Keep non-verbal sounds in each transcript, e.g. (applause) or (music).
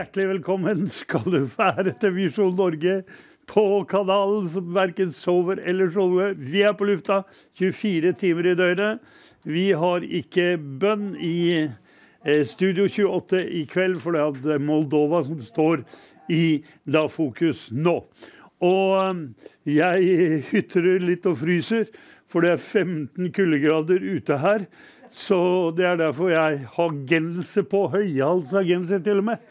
hjertelig velkommen skal du være til Visjon Norge på kanalen som verken sover eller sover. Vi er på lufta 24 timer i døgnet. Vi har ikke bønn i eh, Studio 28 i kveld, for det er Moldova som står i da fokus nå. Og eh, jeg hytrer litt og fryser, for det er 15 kuldegrader ute her. Så det er derfor jeg har genser på, høyhalsa genser til og med,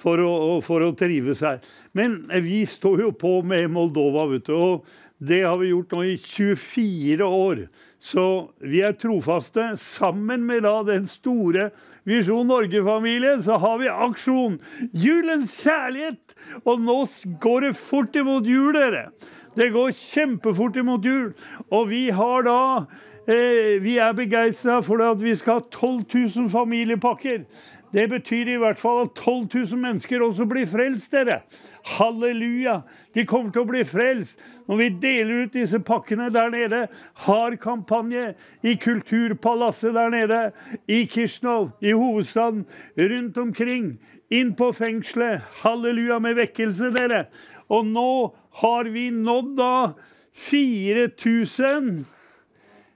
for å, for å trives her. Men vi står jo på med Moldova, vet du. Og det har vi gjort nå i 24 år. Så vi er trofaste. Sammen med da den store Visjon Norge-familien så har vi aksjon Julens kjærlighet. Og nå går det fort imot jul, dere. Det går kjempefort imot jul. Og vi har da eh, Vi er begeistra for at vi skal ha 12 000 familiepakker. Det betyr i hvert fall at 12 000 mennesker også blir frelst, dere. Halleluja! De kommer til å bli frelst når vi deler ut disse pakkene der nede. Har kampanje i Kulturpalasset der nede, i Kishnov, i hovedstaden, rundt omkring. Inn på fengselet. Halleluja med vekkelse, dere. Og nå har vi nådd da 4000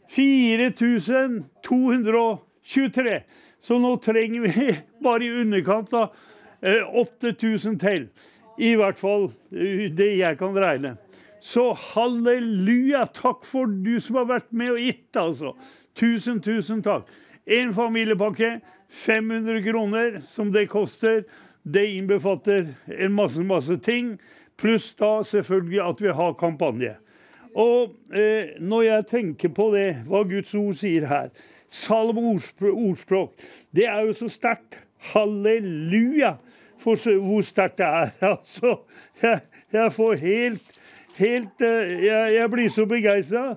4223. Så nå trenger vi (laughs) bare i underkant av 8000 til. I hvert fall eh, det jeg kan regne. Så halleluja! Takk for du som har vært med og gitt, altså. Tusen, tusen takk. En familiepakke, 500 kroner, som det koster. Det innbefatter en masse, masse ting. Pluss da selvfølgelig at vi har kampanje. Og eh, når jeg tenker på det, hva Guds ord sier her Salomo ordspråk, det er jo så sterkt. Halleluja! For hvor sterkt det er. (laughs) Altså, jeg, jeg får helt Helt eh, Jeg, jeg blir så begeistra.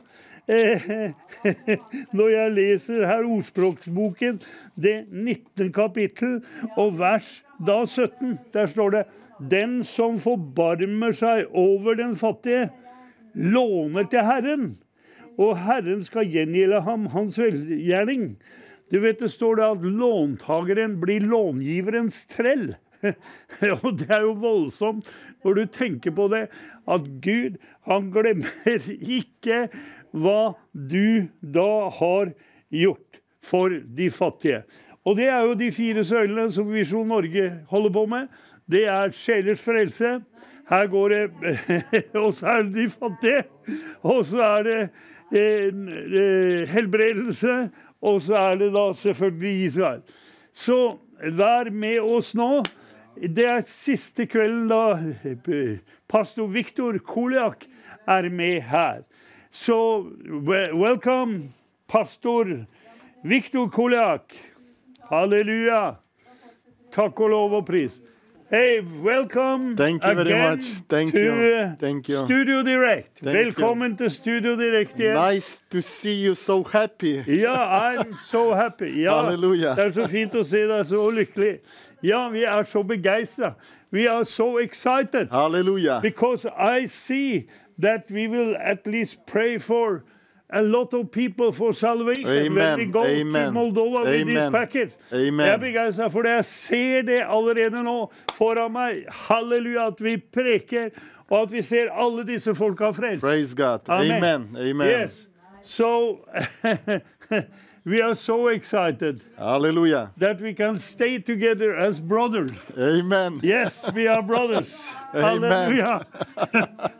Eh, (laughs) når jeg leser her ordspråksboken, det 19. kapittel, og vers da 17, der står det Den som forbarmer seg over den fattige, låner til Herren, og Herren skal gjengjelde ham hans velgjerning. Du vet, Det står det at låntageren blir långiverens trell. (laughs) Og det er jo voldsomt når du tenker på det, at Gud, han glemmer ikke hva du da har gjort for de fattige. Og det er jo de fire søylene som Visjon Norge holder på med. Det er sjelers frelse. Her går det (laughs) Og så er det de fattige. Og så er det helbredelse. Og så er det da selvfølgelig Israel. Så vær med oss nå. Det er siste kvelden da pastor Viktor Koliak er med her. Så welcome, pastor Viktor Koliak. Halleluja. Takk og lov og pris. Hey, welcome Thank you very again much. Thank to you. Thank you. Studio Direct. Thank Velkommen til Studio Direct igjen. Nice to see you so happy. Ja, I'm so happy. (laughs) Ja, Halleluja. Det er så fint å se deg så lykkelig. Ja, vi er så begeistra. We are so excited Hallelujah. because I see that we will at least pray for a lot of people for salvation when Amen. we go to Amen. Moldova with this Amen. package. Amen. Jeg er begeistra for det. Jeg ser det allerede nå foran meg. Halleluja, at vi preker, og at vi ser alle disse folka frelst. Praise God. Amen. Amen. Yes. So (laughs) we are so excited Hallelujah. that we can stay together as brothers. Amen. Yes, we are brothers. (laughs) Amen. Hallelujah.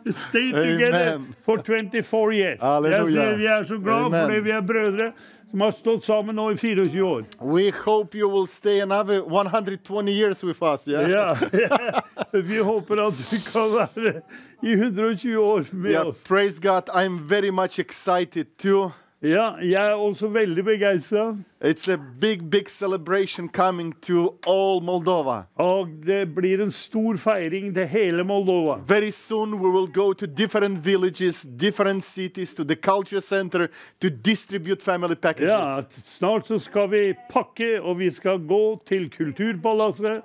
(laughs) stay together Amen. for 24 years. Halleluja. Jeg vi er så glad Amen. fordi vi er brødre som har stått sammen nå i 24 år. We hope you will stay another 120 years with us. Yeah. Ja, (laughs) Vi håper at du kan være i 120 år med Yeah, oss. Praise God. I'm very much excited too. Ja, jeg er også veldig begeistra. It's a big, big celebration coming to all Moldova. Og det blir en stor feiring til hele Moldova. Very soon we will go to different villages, different cities, to the culture center to distribute family packages. Ja, snart så skal vi pakke, og vi skal gå til Kulturpalasset.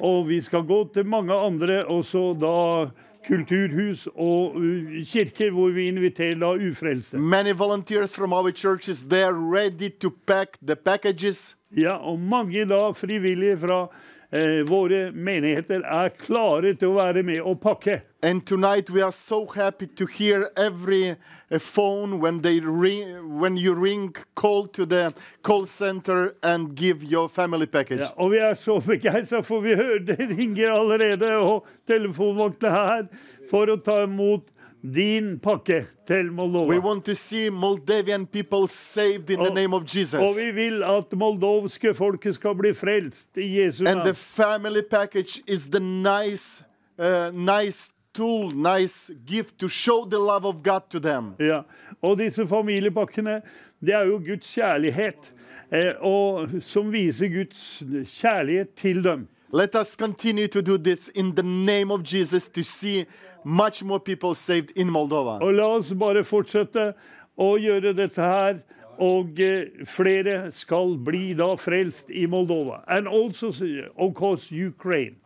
Og vi skal gå til mange andre, og så da kulturhus og uh, kirker, hvor vi inviterer da ufrelste. Many volunteers from our churches they are ready to pack the packages. Ja, og mange da frivillige fra eh, våre menigheter er klare til å være med og pakke. And tonight we are so happy to hear every uh, phone when they ring, when you ring, call to the call center and give your family package. Ja, og vi er så begeistra, for vi hører det ringer allerede, og telefonvaktene her, for å ta imot din pakke til Moldova. We want to see Moldavian people saved in the Oh, name of Jesus. Og vi vil at moldovske folket skal bli frelst i Jesu And the family package is the nice, uh, nice tool, nice gift to show the love of God to them. Ja. Og disse familiepakkene, det er jo Guds kjærlighet, eh, og, som viser Guds kjærlighet til dem. Let us continue to do this in the name of Jesus to see much more people saved in Moldova. Og la oss bare fortsette å gjøre dette her. Og eh, flere skal bli da frelst i Moldova. And also, of course, Ukraine.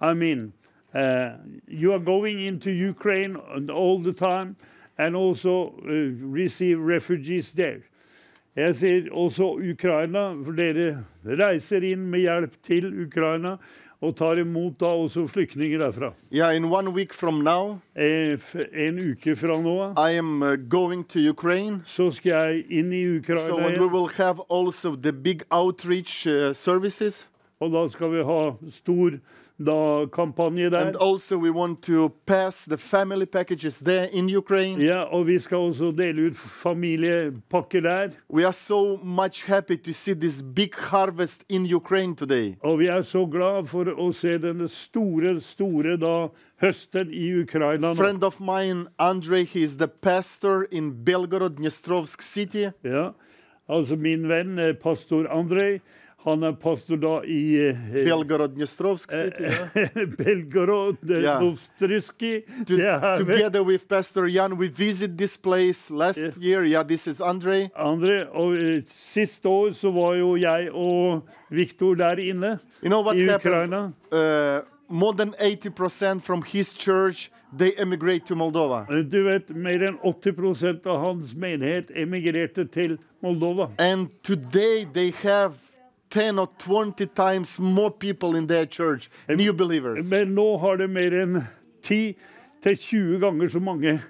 I mean, uh, you are going into Ukraine all the time and also uh, receive refugees there. Jeg sier også Ukraina, for dere reiser inn med hjelp til Ukraina og tar imot da også flyktninger derfra. Yeah, in one week from now, Eh, En uke fra nå I am uh, going to Ukraine. så skal jeg inn i So, Ukraina and we will have also the big outreach uh, services. Og da skal vi ha stor da, kampanje der. And also, we want to pass the family packages there in Ukraine. Ja, og vi skal også dele ut familiepakker der. We are so much happy to see this big harvest in Ukraine today. Og vi er så glad for å se denne store, store da, høsten i Ukraina nå. friend of mine, Andrei, he is the pastor in Belgorod, Dnestrovsk city. Ja, altså min venn, eh, pastor Andrej, han er pastor da i eh, Belgorod, Dnestrovsk city. Ja. To- Det er vel- together with Pastor Jan, we visit this place last Yes. year. Yeah, this is Andrei. Andre, og eh, Sist år så var jo jeg og Viktor der inne You know i? Ukraina. Uh, more than 80% from his church, they emigrate to Moldova. Eh, Du vet, Mer enn 80 av hans menighet emigrerte til Moldova. And today they have 10 or 20 times more people in their church, new believers. Men nå har det mer enn 10-20 ganger så mange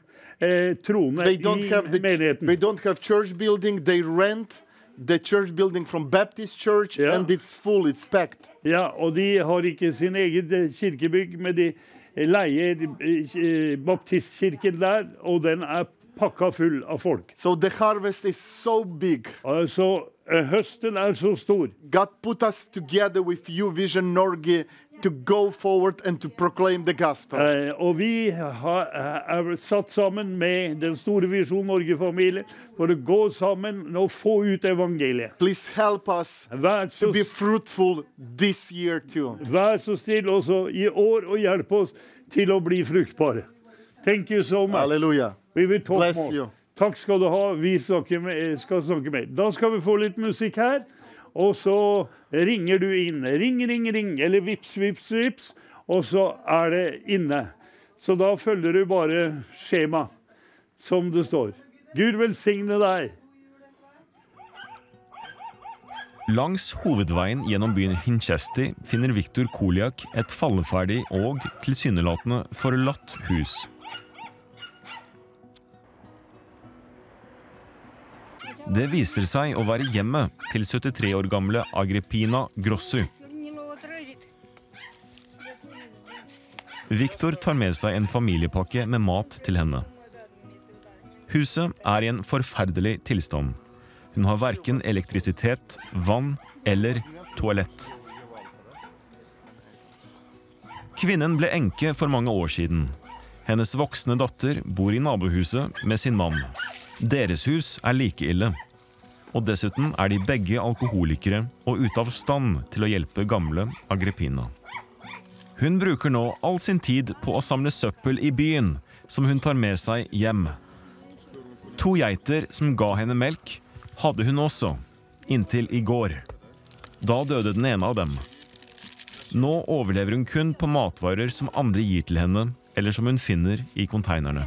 eh, troende i the, menigheten. they don't have church building. They rent the church building from Baptist church, ja. and it's full. It's packed. Ja, Og de har ikke sin eget eh, kirkebygg, men de leier eh, baptistkirken der, og den er pakka full av folk. So the harvest is so big. Altså, eh, høsten er så stor. God put us together with you, Vision Norge, to go forward and to proclaim the gospel. Eh, og vi har, er satt sammen med Den store Visjon Norge-familien for å gå sammen og få ut evangeliet. Please help us Vær to så, be fruitful this year too. vær så snill også i år og hjelp oss til å bli fruktbare. Thank you so much. Hallelujah. We will talk Bless more. you. Takk skal du ha. Vi med, skal snakke mer. Da skal vi få litt musikk her. Og så ringer du inn. Ring, ring, ring. Eller vips, vips, vips. Og så er det inne. Så da følger du bare skjema som det står. Gud velsigne deg. Langs hovedveien gjennom byen Hinchesti finner Viktor Koliak et falleferdig og tilsynelatende forlatt hus. Det viser seg å være hjemmet til 73 år gamle Agrippina Grossu. Viktor tar med seg en familiepakke med mat til henne. Huset er i en forferdelig tilstand. Hun har verken elektrisitet, vann eller toalett. Kvinnen ble enke for mange år siden. Hennes voksne datter bor i nabohuset med sin mann. Deres hus er like ille. Og dessuten er de begge alkoholikere og ute av stand til å hjelpe gamle Agrippina. Hun bruker nå all sin tid på å samle søppel i byen, som hun tar med seg hjem. To geiter som ga henne melk, hadde hun også, inntil i går. Da døde den ene av dem. Nå overlever hun kun på matvarer som andre gir til henne, eller som hun finner i konteinerne.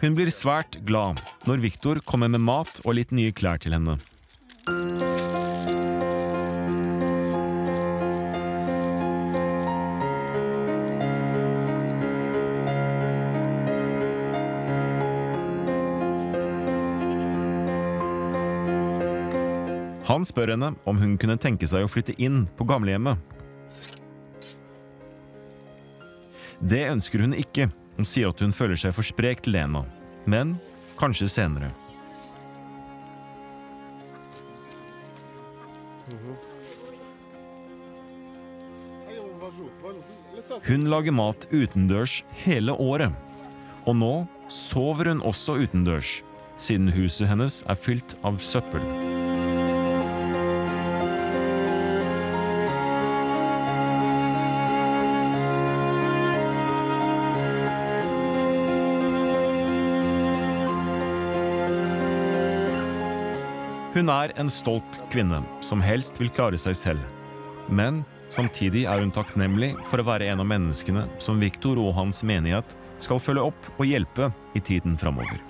Hun blir svært glad når Viktor kommer med mat og litt nye klær til henne. Han spør henne om hun kunne tenke seg å flytte inn på gamlehjemmet. Det ønsker hun ikke, hun sier at hun føler seg for sprek til Lena. Men kanskje senere. Hun lager mat utendørs hele året. Og nå sover hun også utendørs, siden huset hennes er fylt av søppel. Hun er en stolt kvinne som helst vil klare seg selv. Men samtidig er hun takknemlig for å være en av menneskene som Viktor og hans menighet skal følge opp og hjelpe i tiden framover.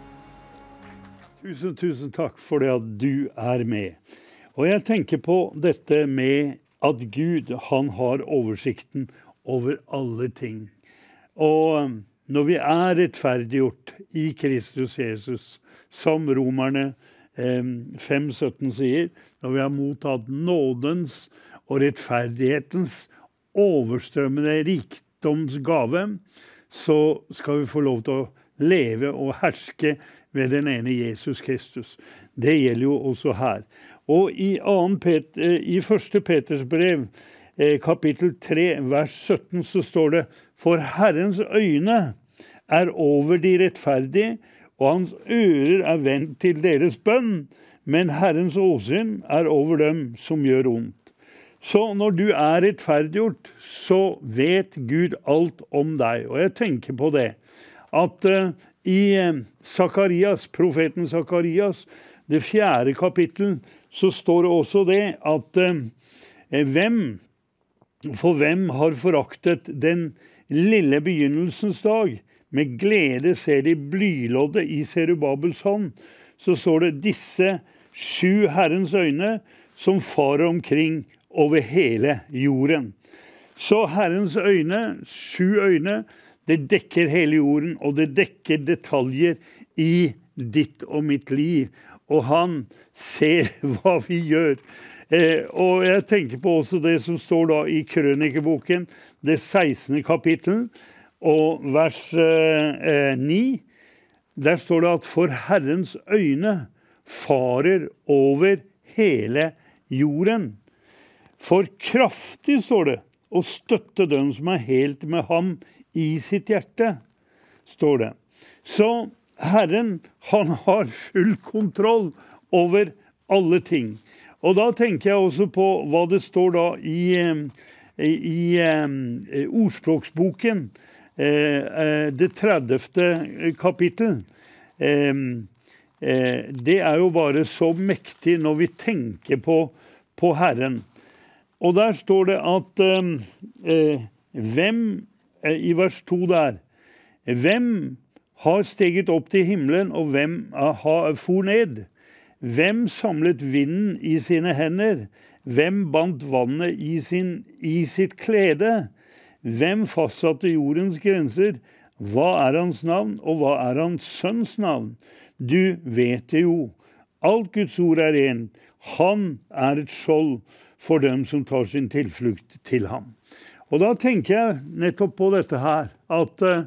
Tusen, tusen takk for det at du er med. Og jeg tenker på dette med at Gud, han har oversikten over alle ting. Og når vi er rettferdiggjort i Kristus Jesus, som romerne 5,17 sier, når vi har mottatt nådens og rettferdighetens overstrømmende rikdomsgave, så skal vi få lov til å leve og herske ved den ene Jesus Kristus. Det gjelder jo også her. Og i, Peter, i 1. Peters brev, kapittel 3, vers 17, så står det For Herrens øyne er over de rettferdige, og hans ører er vendt til deres bønn, men Herrens åsyn er over dem som gjør ondt. Så når du er rettferdiggjort, så vet Gud alt om deg. Og jeg tenker på det at uh, i Sakarias, profeten Sakarias, det fjerde kapittel, så står det også det at uh, hvem For hvem har foraktet den lille begynnelsens dag? Med glede ser de blyloddet i Serubabels hånd. Så står det disse sju Herrens øyne som farer omkring over hele jorden. Så Herrens øyne, sju øyne, det dekker hele jorden, og det dekker detaljer i ditt og mitt liv. Og han ser (laughs) hva vi gjør. Eh, og jeg tenker på også det som står da i Krønikeboken, det 16. kapittel, og vers eh, 9. Der står det at for Herrens øyne farer over hele jorden. For kraftig, står det, å støtte den som er helt med ham i sitt hjerte, står det. Så Herren, han har full kontroll over alle ting. Og da tenker jeg også på hva det står da i, eh, i, i eh, ordspråksboken, eh, det 30. kapittel. Det er jo bare så mektig når vi tenker på, på Herren. Og der står det at eh, Hvem eh, I vers 2 der Hvem har steget opp til himmelen, og hvem har for ned? Hvem samlet vinden i sine hender? Hvem bandt vannet i, sin, i sitt klede? Hvem fastsatte jordens grenser? Hva er hans navn, og hva er hans sønns navn? Du vet det jo. Alt Guds ord er én. Han er et skjold for dem som tar sin tilflukt til ham. Og da tenker jeg nettopp på dette her, at uh,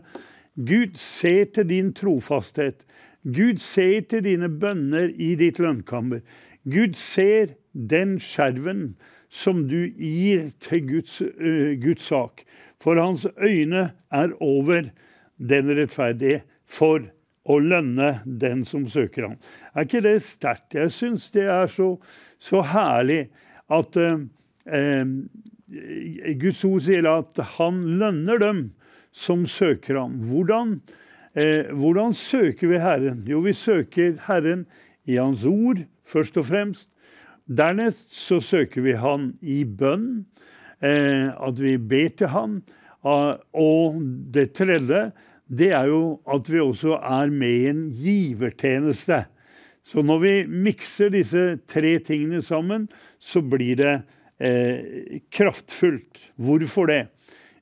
Gud ser til din trofasthet. Gud ser til dine bønner i ditt lønnkammer. Gud ser den skjerven som du gir til Guds, uh, Guds sak. For hans øyne er over den rettferdige for å lønne den som søker ham. Er ikke det sterkt? Jeg syns det er så, så herlig at uh, uh, Guds ord sier at han lønner dem som søker ham. Hvordan, hvordan søker vi Herren? Jo, vi søker Herren i Hans ord, først og fremst. Dernest så søker vi Han i bønn, eh, at vi ber til Han. Ah, og det tredje, det er jo at vi også er med i en givertjeneste. Så når vi mikser disse tre tingene sammen, så blir det eh, kraftfullt. Hvorfor det?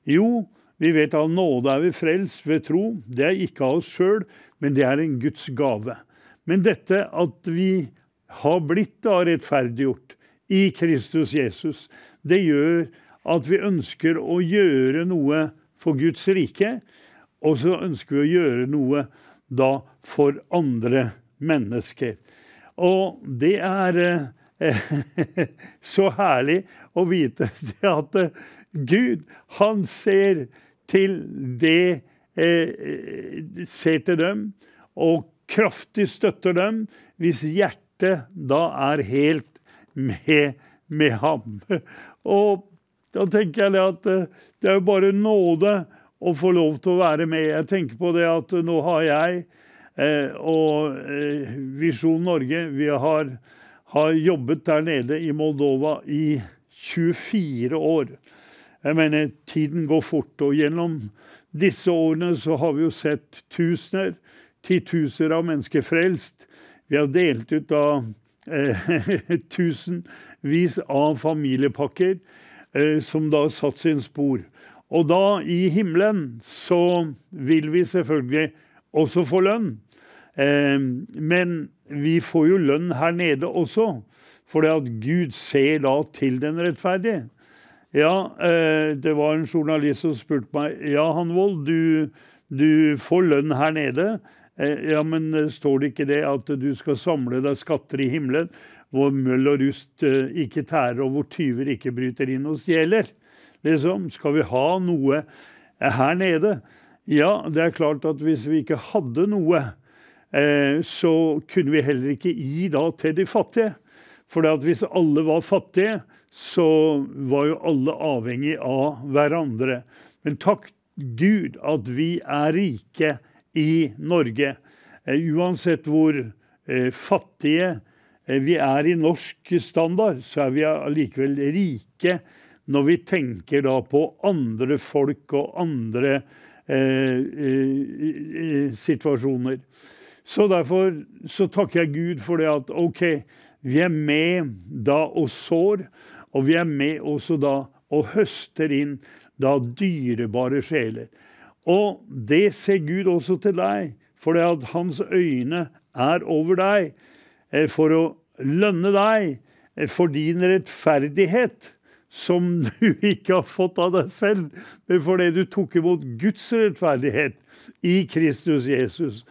Jo, vi vet av nåde er vi frelst ved tro. Det er ikke av oss sjøl, men det er en Guds gave. Men dette at vi har blitt da rettferdiggjort i Kristus Jesus. Det gjør at vi ønsker å gjøre noe for Guds rike, og så ønsker vi å gjøre noe da for andre mennesker. Og det er eh, (laughs) så herlig å vite at eh, Gud, han ser til det eh, Ser til dem og kraftig støtter dem hvis hjertet da er helt med, med ham. Og da tenker jeg at eh, det er jo bare nåde å få lov til å være med. Jeg tenker på det at nå har jeg eh, og eh, Visjon Norge vi har, har, jobbet der nede i Moldova i 24 år. Jeg mener, tiden går fort. Og gjennom disse årene så har vi jo sett tusener, titusener av mennesker frelst. Vi har delt ut av eh, (laughs) tusenvis av familiepakker eh, som da har satt sin spor. Og da, i himmelen, så vil vi selvfølgelig også få lønn. Eh, men vi får jo lønn her nede også, for det at Gud ser da til den rettferdige. Ja, eh, det var en journalist som spurte meg ja, Hanvold, du, du får lønn her nede. Eh, ja, men står det ikke det at du skal samle deg skatter i himmelen, hvor møll og rust ikke tærer, og hvor tyver ikke bryter inn og stjeler? Liksom, skal vi ha noe her nede? Ja, det er klart at hvis vi ikke hadde noe, eh, så kunne vi heller ikke gi da til de fattige. For hvis alle var fattige, så var jo alle avhengig av hverandre. Men takk Gud at vi er rike i Norge. Eh, uansett hvor eh, fattige vi er i norsk standard, så er vi allikevel rike når vi tenker da på andre folk og andre eh, eh, eh, situasjoner. Så derfor så takker jeg Gud for det at OK, vi er med da og sår, og vi er med også da og høster inn da dyrebare sjeler. Og det ser Gud også til deg, for det at hans øyne er over deg eh, for å lønne deg eh, for din rettferdighet som (laughs) du ikke har fått av deg selv, men fordi du tok imot Guds rettferdighet i Kristus Jesus.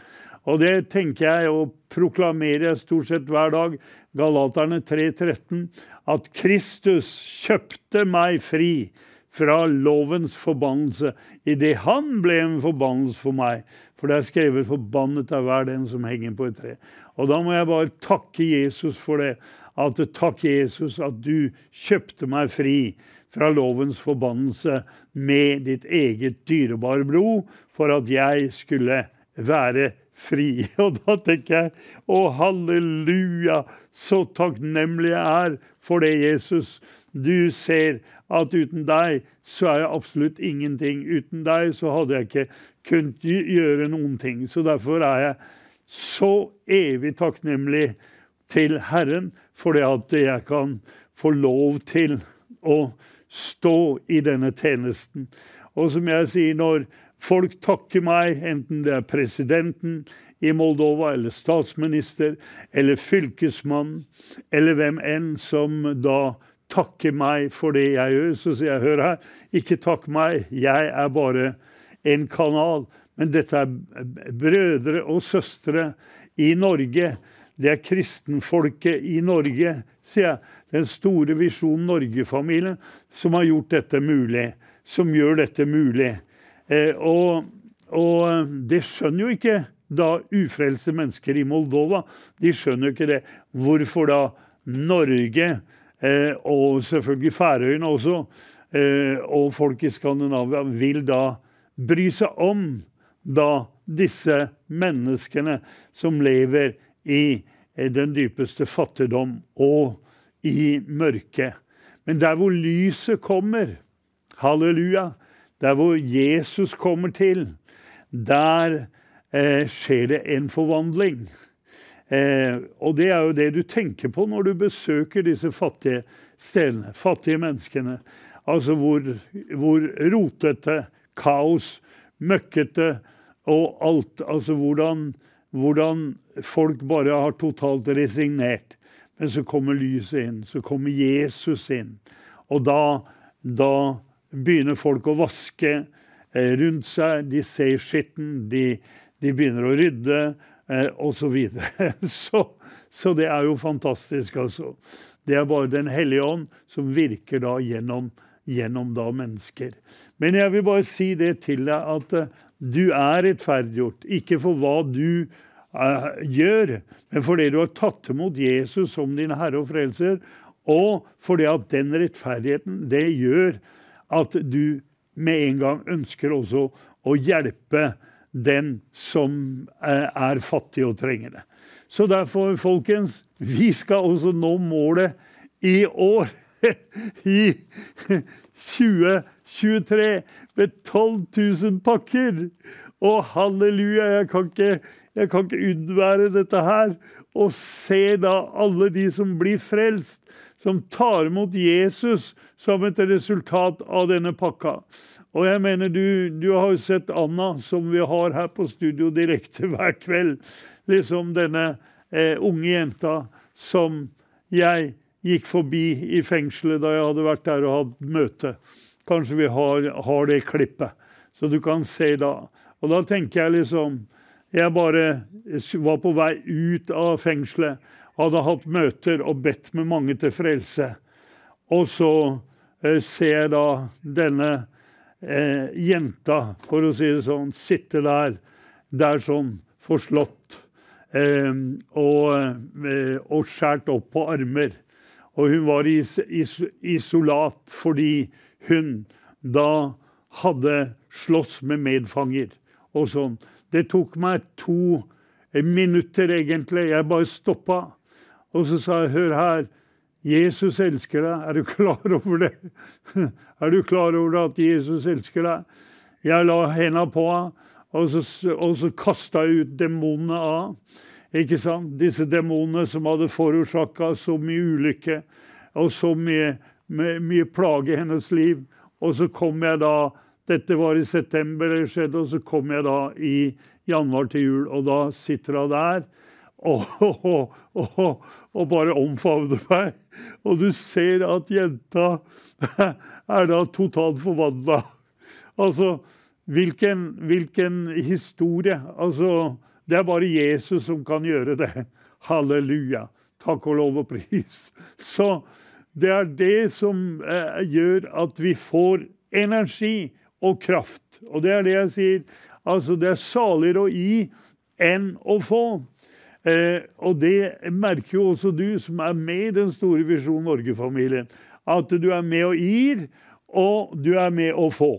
Og det tenker jeg og proklamerer jeg stort sett hver dag, Galaterne 3,13, at Kristus kjøpte meg fri fra lovens forbannelse idet han ble en forbannelse for meg. For det er skrevet 'forbannet er hver den som henger på et tre'. Og da må jeg bare takke Jesus for det at takk, Jesus, at du kjøpte meg fri fra lovens forbannelse med ditt eget dyrebare blod, for at jeg skulle være fri. (laughs) Og da tenker jeg å, halleluja, så takknemlig jeg er for det, Jesus. Du ser at uten deg så er jeg absolutt ingenting. Uten deg så hadde jeg ikke kunnet gjøre noen ting. Så derfor er jeg så evig takknemlig til Herren for det at jeg kan få lov til å stå i denne tjenesten. Og som jeg sier, når folk takker meg, enten det er presidenten i Moldova eller statsminister eller fylkesmann eller hvem enn som da takker meg for det jeg gjør, så sier jeg hør her, ikke takk meg, jeg er bare en kanal. Men dette er brødre og søstre i Norge det er kristenfolket i Norge, sier jeg. Den store Visjon Norge-familien som har gjort dette mulig. Som gjør dette mulig. Eh, og, og, det skjønner jo ikke da ufrelste mennesker i Moldova. De skjønner jo ikke det. Hvorfor da Norge, og selvfølgelig Færøyene også, eh, og folk i Skandinavia, vil da bry seg om da disse menneskene som lever i den dypeste fattigdom og i mørket. Men der hvor lyset kommer, halleluja, der hvor Jesus kommer til, der eh, skjer det en forvandling. Eh, og det er jo det du tenker på når du besøker disse fattige stedene, fattige menneskene. Altså hvor, hvor rotete, kaos, møkkete og alt Altså hvordan hvordan folk bare har totalt resignert. Men så kommer lyset inn, så kommer Jesus inn. Og da, da begynner folk å vaske eh, rundt seg. De ser skitten, de, de begynner å rydde, eh, osv. Så, videre. (laughs) så Så det er jo fantastisk, altså. Det er bare Den hellige ånd som virker da gjennom, gjennom da mennesker. Men jeg vil bare si det til deg at uh, du er rettferdiggjort. Ikke for hva du uh, gjør, men fordi du har tatt imot Jesus som din Herre og Frelser. Og fordi at den rettferdigheten, det gjør at du med en gang ønsker også å hjelpe den som uh, er fattig og trengende. Så derfor, folkens, vi skal også nå målet i år. (laughs) I 2023 med 12 000 pakker. Og halleluja, jeg kan ikke, jeg kan ikke unnvære dette her. Og se da alle de som blir frelst, som tar imot Jesus som et resultat av denne pakka. Og jeg mener, du, du har jo sett Anna, som vi har her på studio direkte (laughs) hver kveld liksom denne eh, unge jenta som jeg gikk forbi i fengselet da jeg hadde vært der og hatt møte. Kanskje vi har, har det klippet, så du kan se da. Og da tenker jeg liksom Jeg bare var på vei ut av fengselet, hadde hatt møter og bedt med mange til frelse. Og så eh, ser jeg da denne eh, jenta, for å si det sånn, sitte der, der sånn forslått. eh, og, eh, og skåret opp på armer. Og hun var i isolat fordi hun da hadde slåss med medfanger og sånn. Det tok meg to minutter, egentlig. Jeg bare stoppa. Og så sa jeg, hør her. Jesus elsker deg. Er du klar over det? (laughs) Er du klar over det at Jesus elsker deg? Jeg la henda på henne, og så, og så kasta jeg ut demonene av ikke sant? Disse demonene som hadde forårsaka så mye ulykke og så mye, mye, mye plage i hennes liv. Og så kom jeg da Dette var i september det skjedde, og så kom jeg da i januar til jul, og da sitter hun der. Og, og, og, bare omfavner meg. Og du ser at jenta er da totalt forvandla. Altså, hvilken, hvilken historie. Altså, det er bare Jesus som kan gjøre det. Halleluja. Takk og lov og pris. Så det er det som eh, gjør at vi får energi og kraft. Og det er det jeg sier. Altså, det er saligere å gi enn å få. Eh, og det merker jo også du som er med i den store Visjon Norge-familien. At du er med og gir, og du er med å få.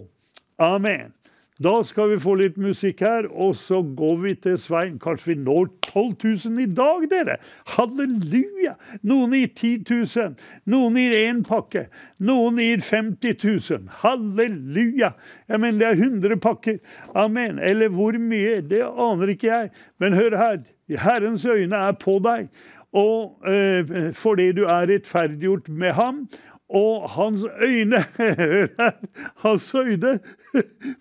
Amen. Da skal vi få litt musikk her, og så går vi til Svein. Kanskje vi når 12 000 i dag, dere! Halleluja! Noen gir 10 000, noen gir én pakke, noen gir 50 000. Halleluja! Jeg mener, det er 100 pakker. Amen. Eller hvor mye? Det aner ikke jeg. Men hør her. Herrens øyne er på deg. Og eh, fordi du er rettferdiggjort med ham, og hans øyne (laughs) Hans øyne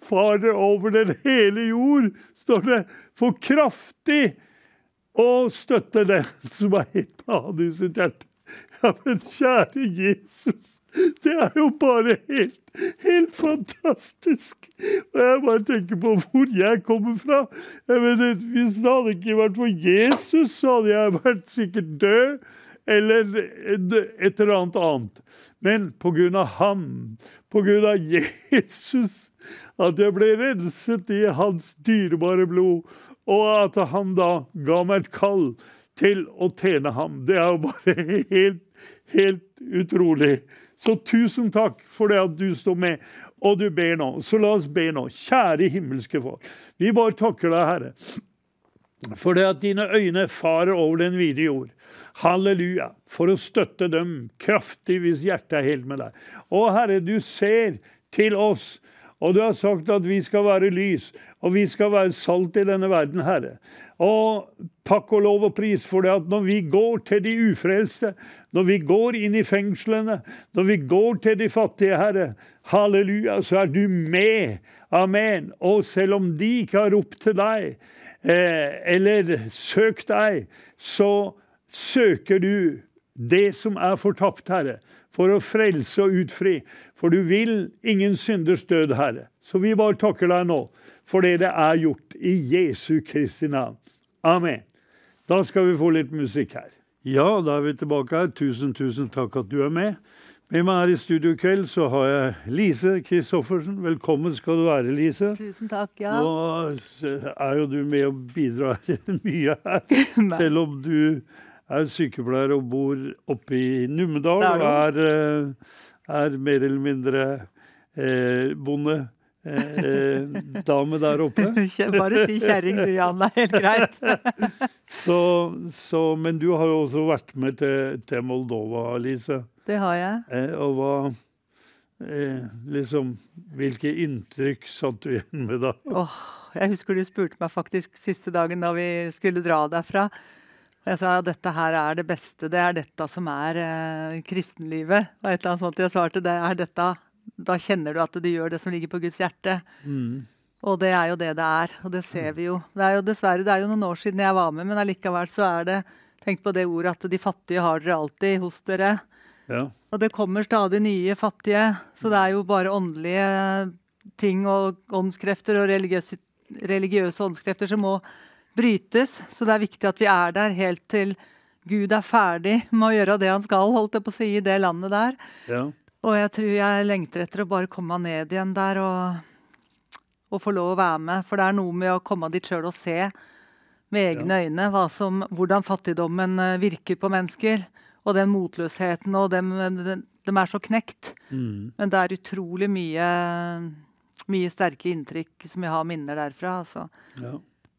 farer over den hele jord, står det, for kraftig å støtte den som er helt av i sitt hjerte. Ja, men kjære Jesus, det er jo bare helt, helt fantastisk. Og jeg bare tenker på hvor jeg kommer fra. Jeg mener, Hvis det hadde ikke vært for Jesus, så hadde jeg vært sikkert død eller et eller annet annet. Men på grunn av ham, på grunn av Jesus, at jeg ble renset i hans dyrebare blod, og at han da ga meg et kall til å tjene ham. Det er jo bare helt, helt utrolig. Så tusen takk for det at du står med, og du ber nå. Så la oss be nå. Kjære himmelske folk. Vi bare takker deg, Herre, for det at dine øyne farer over den vide jord. Halleluja. For å støtte dem kraftig hvis hjertet er helt med deg. Å Herre, du ser til oss. Og du har sagt at vi skal være lys, og vi skal være salt i denne verden, Herre. Og takk og lov og pris for det at når vi går til de ufrelste, når vi går inn i fengslene, når vi går til de fattige, Herre, halleluja, så er du med. Amen. Og selv om de ikke har ropt til deg, eh, eller søkt deg, så søker du det som er fortapt, Herre, for å frelse og utfri. For du vil ingen synders død, Herre. Så vi bare takker deg nå for det det er gjort, i Jesu Kristi navn. Amen. Da skal vi få litt musikk her. Ja, da er vi tilbake her. Tusen, tusen takk at du er med. Med meg her i studio i kveld så har jeg Lise Christoffersen. Velkommen skal du være, Lise. Tusen takk, ja. Nå er jo du med og bidrar (laughs) mye her, (laughs) selv om du er sykepleier og bor oppe i Numedal og er, er, mer eller mindre eh, bonde. Eh, eh dame der oppe. (laughs) Bare si kjerring du, Jan. Det er helt greit. (laughs) så, så, men du har jo også vært med til, til Moldova, Lise. Det har jeg. Eh, og hva eh, Liksom Hvilke inntrykk satt du igjen med da? Oh, jeg husker du spurte meg faktisk siste dagen da vi skulle dra derfra. Jeg sa at dette her er det beste, det er dette som er eh, kristenlivet. Og et eller annet sånt jeg svarte, det er dette. Da kjenner du at du gjør det som ligger på Guds hjerte. Mm. Og det er jo det det er, og det ser vi jo. Det er jo dessverre, det er jo noen år siden jeg var med, men allikevel så er det Tenk på det ordet at de fattige har dere alltid hos dere. Ja. Og det kommer stadig nye fattige, så det er jo bare åndelige ting og åndskrefter og religiøse, religiøse åndskrefter som må brytes. Så det er viktig at vi er der helt til Gud er ferdig med å gjøre det han skal, holdt jeg på å si, i det landet der. Ja. Og jeg tror jeg lengter etter å bare komme ned igjen der og, og få lov å være med. For det er noe med å komme dit sjøl og se med egne ja. øyne som, hvordan fattigdommen eh, virker på mennesker. Og den motløsheten, og dem, de er så knekt. Mm. Men det er utrolig mye, mye sterke inntrykk som jeg har minner derfra. altså. Ja.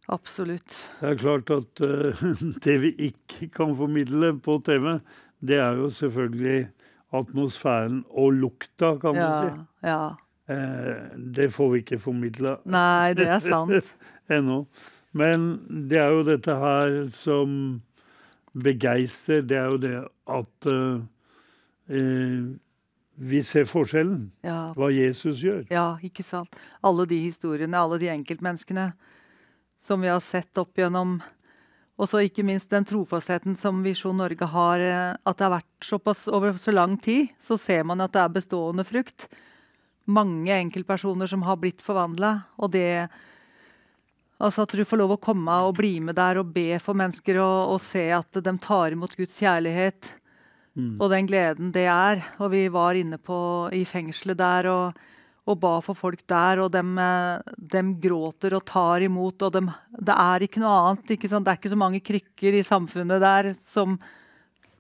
Absolutt. Det er klart at uh, (laughs) det vi ikke kan formidle på TV, det er jo selvfølgelig atmosfæren og lukta, kan ja, man si. Ja. Eh, det får vi ikke formidla. Nei, det er sant. (laughs) Ennå. Men det er jo dette her som begeistrer. Det er jo det at uh, uh, vi ser forskjellen. Ja. Hva Jesus gjør. Ja, ikke sant. Alle de historiene, alle de enkeltmenneskene som vi har sett opp gjennom og så ikke minst den trofastheten som Visjon Norge har, eh, at det har vært såpass over så lang tid, så ser man at det er bestående frukt. Mange enkeltpersoner som har blitt forvandla. Og det Altså at du får lov å komme og bli med der og be for mennesker og, og se at de tar imot Guds kjærlighet. Mm. Og den gleden det er. Og vi var inne på, i fengselet der og og ba for folk der, og dem, dem gråter og tar imot. Og dem, det er ikke noe annet. Ikke? Det er ikke så mange krykker i samfunnet der som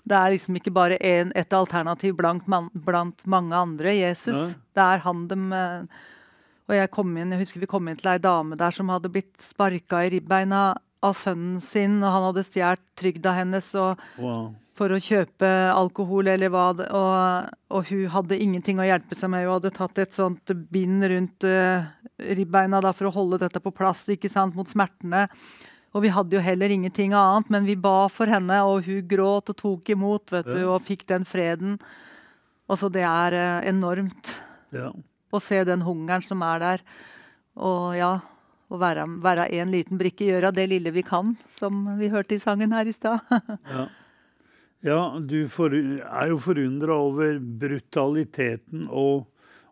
Det er liksom ikke bare en, et alternativ blant, man, blant, mange andre. Jesus. Ja. Det er han dem Og jeg kom inn, jeg husker vi kom inn til ei dame der som hadde blitt sparka i ribbeina av sønnen sin, og han hadde stjålet trygda hennes. og wow for å kjøpe alkohol eller hva og, og, hun hadde ingenting å hjelpe seg med. Hun hadde tatt et sånt bind rundt uh, ribbeina da, for å holde dette på plass ikke sant, mot smertene. Og vi hadde jo heller ingenting annet, men vi ba for henne, og hun gråt og tok imot vet du, og fikk den freden. Altså, det er uh, enormt ja. å se den hungeren som er der. Og ja, å være, være en liten brikke, gjøre det lille vi kan, som vi hørte i sangen her i stad. (laughs) ja. Ja, du for, er jo forundra over brutaliteten og,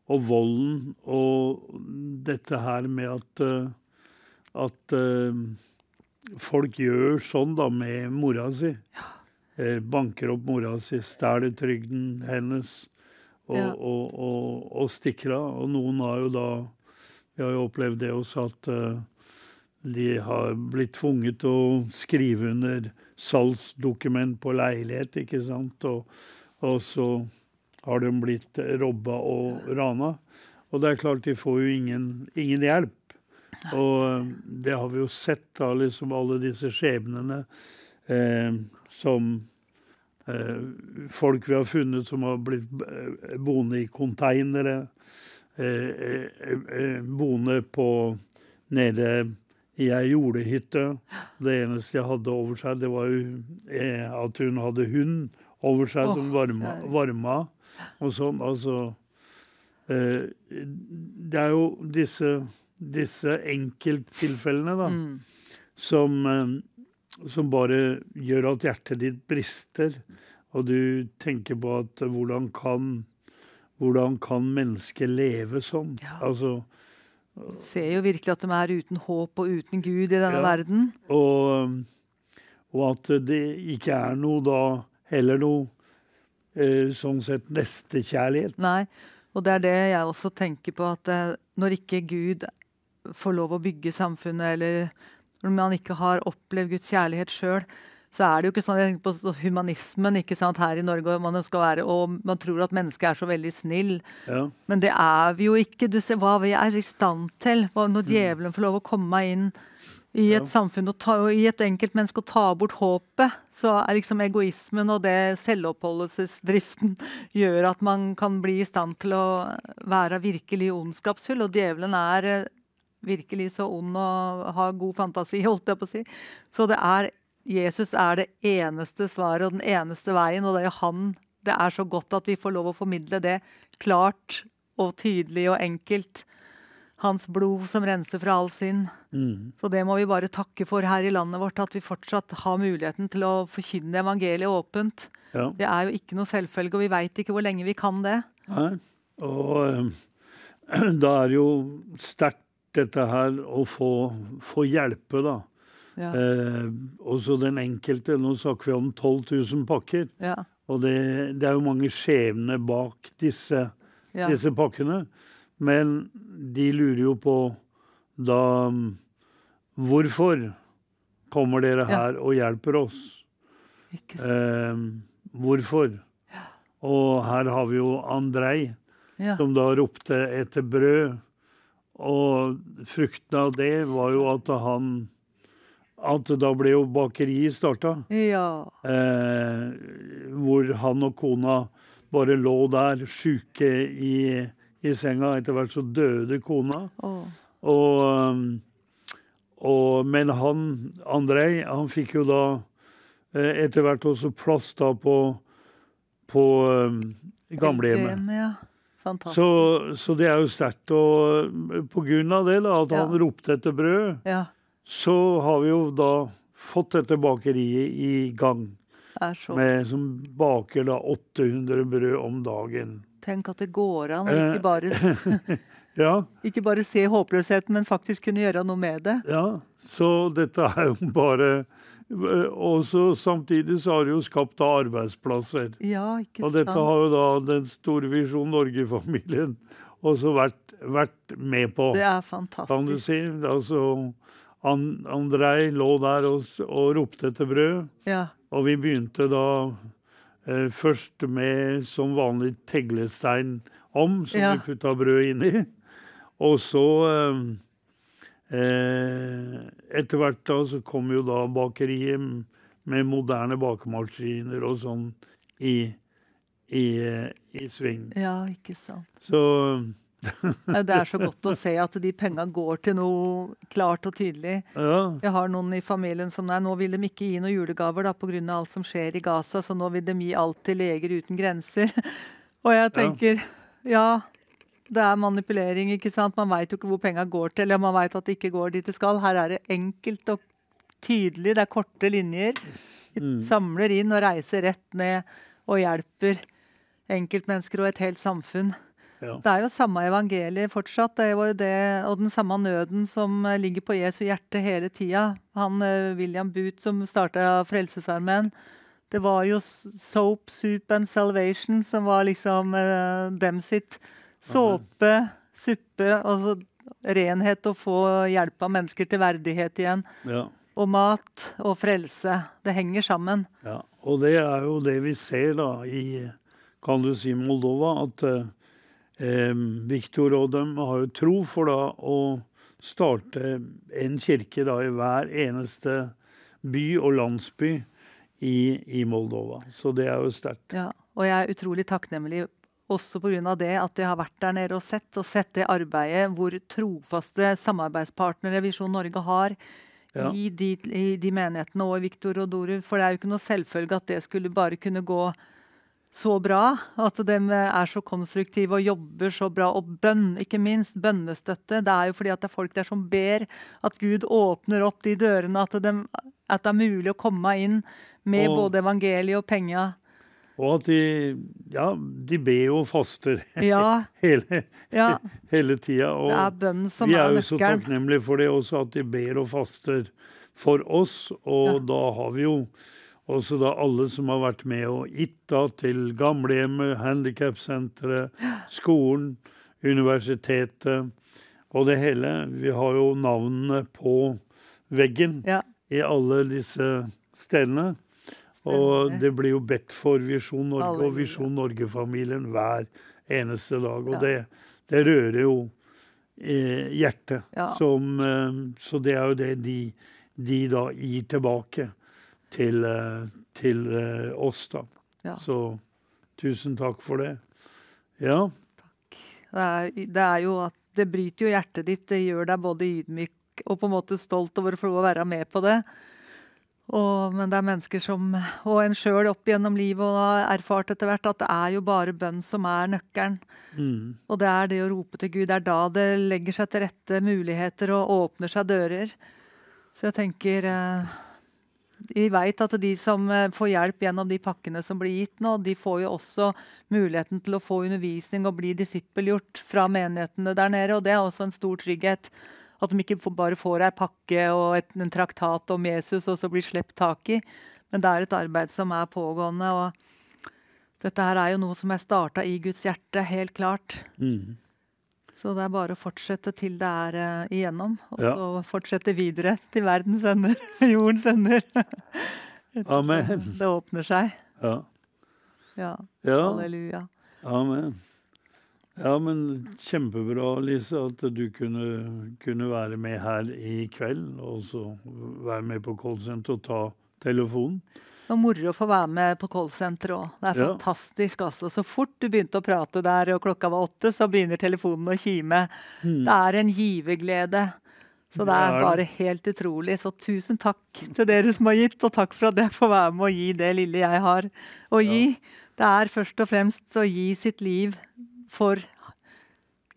og, volden og dette her med at, eh, at uh, folk gjør sånn da med mora si. Ja. Eh, banker opp mora si, stjeler trygden hennes og, ja. og, og, stikker av. Og noen har jo da Vi har jo opplevd det også at uh, de har blitt tvunget til å skrive under salgsdokument på leilighet, ikke sant. Og, og så har de blitt robba og rana. Og det er klart, de får jo ingen, ingen hjelp. Og eh, det har vi jo sett, da, liksom alle disse skjebnene eh, som eh, folk vi har funnet som har blitt eh, boende i konteinere. Eh, eh, boende på nede i ei jordehytte. Det eneste jeg hadde over seg, det var jo eh, at hun hadde hund over seg oh, som varma, varma, og sånn. Altså eh, Det er jo disse, disse enkelttilfellene, da, mm. som, eh, som bare gjør at hjertet ditt brister. Og du tenker på at eh, hvordan kan, hvordan kan mennesket leve sånn? Ja. Altså, Ser jo virkelig at de er uten håp og uten Gud i denne Ja. verden. og, og at det ikke er noe da heller noe eh, sånn sett nestekjærlighet. Nei, og det er det jeg også tenker på, at eh, når ikke Gud får lov å bygge samfunnet, eller når man ikke har opplevd Guds kjærlighet sjøl, så er det jo ikke sånn, jeg tenker på humanismen ikke sant, her i Norge, man, skal være, og man tror at mennesket er så veldig snill. Ja. Men det er vi jo ikke. Du ser hva vi er i stand til. Når djevelen får lov å komme inn i et Ja. samfunn og, ta, og i et enkeltmenneske og ta bort håpet, så er liksom egoismen og det selvoppholdelsesdriften (laughs) gjør at man kan bli i stand til å være virkelig ondskapsfull. Og djevelen er eh, virkelig så ond og har god fantasi, (laughs) holdt jeg på å si. Så det er Jesus er det eneste svaret og den eneste veien, og det er jo han Det er så godt at vi får lov å formidle det klart og tydelig og enkelt. Hans blod som renser fra all synd. Mm. Så det må vi bare takke for her i landet vårt, at vi fortsatt har muligheten til å forkynne evangeliet åpent. ja. Det er jo ikke noe selvfølge, og vi veit ikke hvor lenge vi kan det. Nei. Og eh, (clears throat) da er det jo sterkt dette her å få, få hjelpe, da. Ja. Eh, også den enkelte. Nå snakker vi om 12 000 pakker. Ja. Og det, det er jo mange skjebner bak disse, Ja. disse pakkene. Men de lurer jo på da Hvorfor kommer dere her og hjelper oss? Eh, hvorfor? Og her har vi jo Andrej, som da ropte etter brød. Og frukten av det var jo at han At da ble jo bakeriet starta. ja. Eh, hvor han og kona bare lå der, sjuke i, i senga. Etter hvert så døde kona. Og, um, og, men han, Andrej, han fikk jo da eh, etter hvert også plass da på, på um, gamlehjemmet. Ja. Så, så det er jo sterkt. Og eh, på grunn av det, da, at Ja. han ropte etter brød, Ja. Så har vi jo da fått dette bakeriet i gang. Med, som baker da 800 brød om dagen. Tenk at det går an å Eh. ikke bare, (laughs) Ja, ikke bare se håpløsheten, men faktisk kunne gjøre noe med det. ja. Så dette er jo bare Og samtidig så har det jo skapt da arbeidsplasser. Ja, ikke sant. Og dette har jo da den store Visjon Norge-familien også vært, vært med på. Det er fantastisk. kan du si. Altså, An Andrej lå der og, og ropte etter brød, Ja. og vi begynte da eh, først med som vanlig teglestein om, som Ja. vi putta brød inn i. Og så eh, eh, Etter hvert da så kom jo da bakeriet med moderne bakemaskiner og sånn i, i, eh, i sving. ja, ikke sant. Så Det er så godt å se at de penga går til noe klart og tydelig. ja. Jeg har noen i familien som nei, nå vil de ikke gi noen julegaver da, pga. alt som skjer i Gaza, så nå vil de gi alt til Leger uten grenser. (laughs) Og jeg tenker ja, det er manipulering, ikke sant. Man veit jo ikke hvor penga går til, eller man veit at det ikke går dit det skal. Her er det enkelt og tydelig, det er korte linjer. Vi samler inn og reiser rett ned og hjelper enkeltmennesker og et helt samfunn. Ja. Det er jo samme evangeliet fortsatt. Det var jo det, og den samme nøden som eh, ligger på Jesu hjerte hele tida. Han eh, William Booth som starta Frelsesarmeen. Det var jo soap, soup and salvation som var liksom eh, dem sitt. Såpe, suppe, altså renhet og få hjelp av mennesker til verdighet igjen. ja. Og mat og frelse. Det henger sammen. Ja, og det er jo det vi ser da i kan du si Moldova, at Viktor og dem har jo tro for da å starte en kirke da i hver eneste by og landsby i, i Moldova. Så det er jo sterkt. Ja, og jeg er utrolig takknemlig også pga. det at jeg har vært der nede og sett, og sett det arbeidet hvor trofaste samarbeidspartnere Visjon Norge har Ja. i, de, i de menighetene og i Viktor og Doru. For det er jo ikke noe selvfølge at det skulle bare kunne gå så bra. At de er så konstruktive og jobber så bra. Og bønn, ikke minst. Bønnestøtte. Det er jo fordi at det er folk der som ber at Gud åpner opp de dørene, at, de, at det er mulig å komme inn med Og- både evangeliet og penga. Og at de Ja, de ber jo og faster (laughs) Ja, hele, ja. hele tida. Og Det er bønnen som vi er er jo så takknemlige for det også, at de ber og faster for oss. Og Ja. da har vi jo også da alle som har vært med og gitt da til gamlehjemmet, handikapsenteret, (gasps) skolen, universitetet og det hele. Vi har jo navnene på veggen Ja. i alle disse stedene. Og det blir jo bedt for Visjon Norge og Visjon Norge-familien hver eneste dag. Og det, det rører jo eh, hjertet. Ja. Som, eh, så det er jo det de, de da gir tilbake til, eh, til eh, oss, da. Ja. Så tusen takk for det. Ja. Det er, det er jo at det bryter jo hjertet ditt. Det gjør deg både ydmyk og på en måte stolt over å få være med på det. Og, men det er mennesker som, og en sjøl opp gjennom livet og har erfart etter hvert, at det er jo bare bønn som er nøkkelen. Mm. Og det er det å rope til Gud. Det er da det legger seg til rette muligheter og åpner seg dører. Så jeg tenker eh, Vi vet at de som eh, får hjelp gjennom de pakkene som blir gitt nå, de får jo også muligheten til å få undervisning og bli disippelgjort fra menighetene der nede. Og det er også en stor trygghet. At de ikke bare får ei pakke og et, en traktat om Jesus og så blir sluppet tak i. Men det er et arbeid som er pågående. og dette her er jo noe som er starta i Guds hjerte, helt klart. Mm. Så det er bare å fortsette til det er uh, igjennom. Og Ja. så fortsette videre til verden sender, (laughs) jorden sender. (laughs) Amen. Det åpner seg. Ja. Ja. ja. Halleluja. Amen. Ja, men kjempebra, Lise, at du kunne, kunne være med her i kveld. Og så være med på callsenter og ta telefonen. Det var moro å få være med på callsenteret òg. Det er Ja. fantastisk. altså. Så fort du begynte å prate der og klokka var åtte, så begynner telefonen å kime. Det er en giverglede. Så det er bare helt utrolig. Så tusen takk til dere som har gitt, og takk for at jeg får være med å gi det lille jeg har å gi. Det er først og fremst å gi sitt liv for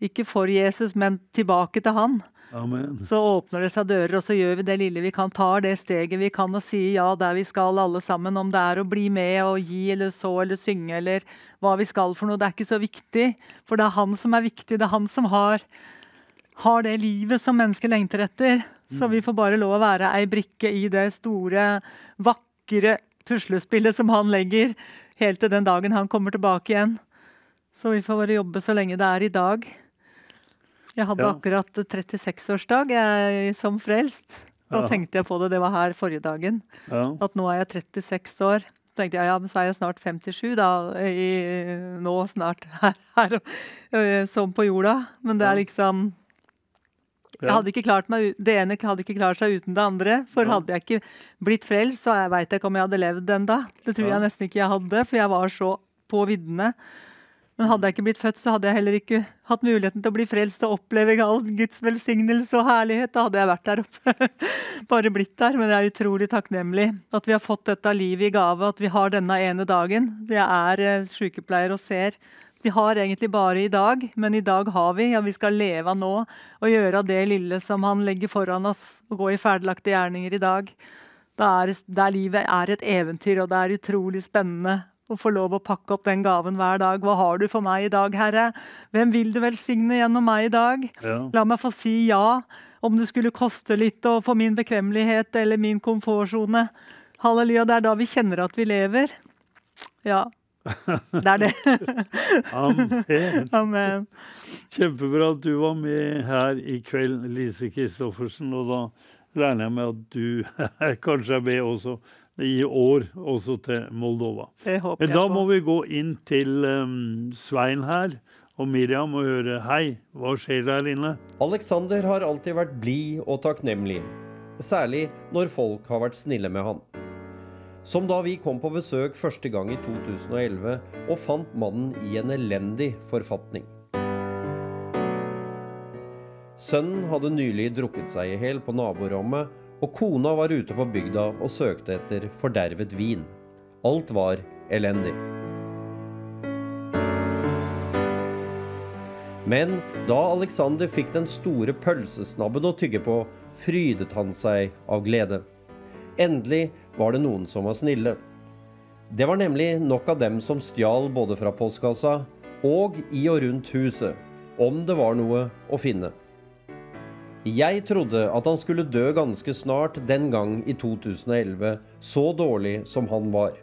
Ikke for Jesus, men tilbake til han. Amen. Så åpner det seg dører, og så gjør vi det lille vi kan. Tar det steget vi kan og sier ja der vi skal alle sammen. Om det er å bli med og gi eller så eller synge eller hva vi skal for noe. Det er ikke så viktig, for det er han som er viktig. Det er han som har, har det livet som mennesker lengter etter. Så vi får bare lov å være ei brikke i det store, vakre puslespillet som han legger, helt til den dagen han kommer tilbake igjen. Så vi får bare jobbe så lenge det er i dag. Jeg hadde Ja. akkurat 36-årsdag som frelst. Da Ja. tenkte jeg på det, det var her forrige dagen. Ja. At nå er jeg 36 år. Så tenkte jeg ja, men så er jeg snart 57 da, i, nå snart (laughs) her, her som på jorda. Men det er liksom jeg hadde ikke klart meg, Det ene hadde ikke klart seg uten det andre. For hadde jeg ikke blitt frelst, så veit jeg ikke om jeg hadde levd ennå. Det tror jeg nesten ikke jeg hadde, for jeg var så på viddene. Men hadde jeg ikke blitt født, så hadde jeg heller ikke hatt muligheten til å bli frelst og oppleve all Guds velsignelse og herlighet. Da hadde jeg vært der oppe. (laughs) Bare blitt der. Men jeg er utrolig takknemlig at vi har fått dette livet i gave, at vi har denne ene dagen. Jeg er eh, sykepleier og ser. Vi har egentlig bare i dag, men i dag har vi, og vi skal leve av nå og gjøre av det lille som han legger foran oss, og gå i ferdiglagte gjerninger i dag. Det er, der livet er et eventyr, og det er utrolig spennende å få lov å pakke opp den gaven hver dag. Hva har du for meg i dag, Herre? Hvem vil du velsigne gjennom meg i dag? Ja. La meg få si ja, om det skulle koste litt og for min bekvemmelighet eller min komfortsone. Halleluja, det er da vi kjenner at vi lever. Ja, det er det. (laughs) Amen. Amen. Kjempebra at du var med her i kveld, Lise Christoffersen. Og da regner jeg med at du (laughs) kanskje er med også i år, også til Moldova. Det håper da må vi gå inn til um, Svein her og Miriam og høre Hei, hva skjer der inne? Alexander har alltid vært blid og takknemlig, særlig når folk har vært snille med han. Som da vi kom på besøk første gang i 2011 og fant mannen i en elendig forfatning. Sønnen hadde nylig drukket seg i hjel på naborommet, og kona var ute på bygda og søkte etter fordervet vin. Alt var elendig. Men da Alexander fikk den store pølsesnabben å tygge på, frydet han seg av glede. Endelig var det noen som var snille. Det var nemlig nok av dem som stjal både fra postkassa og i og rundt huset, om det var noe å finne. Jeg trodde at han skulle dø ganske snart den gang i 2011, så dårlig som han var.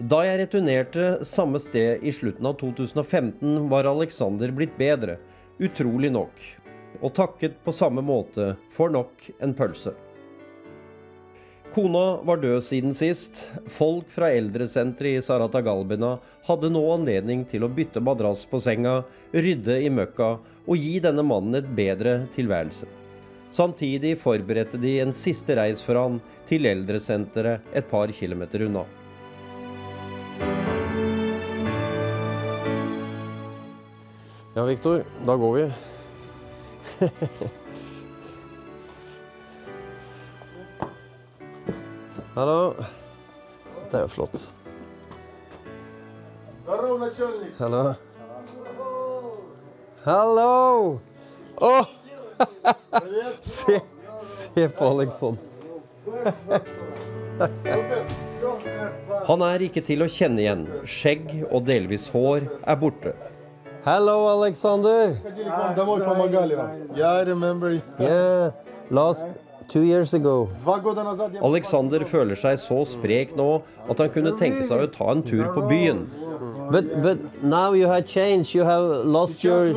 Da jeg returnerte samme sted i slutten av 2015, var Alexander blitt bedre, utrolig nok, og takket på samme måte for nok en pølse. Kona var død siden sist. Folk fra eldresenteret i Saratagalbina hadde nå anledning til å bytte madrass på senga, rydde i møkka og gi denne mannen et bedre tilværelse. Samtidig forberedte de en siste reis for han til eldresenteret et par kilometer unna. Ja, Viktor, da går vi. (laughs) Hallo. Det er jo flott. Hallo. Hallo! Å! Oh. Se, se på Alexon. Han er ikke til å kjenne igjen. Skjegg og delvis hår er borte. Hallo, Alexander. Yeah, last Alexander føler seg så sprek nå at han kunne tenke seg å ta en tur på byen. But, but now you have. You have lost your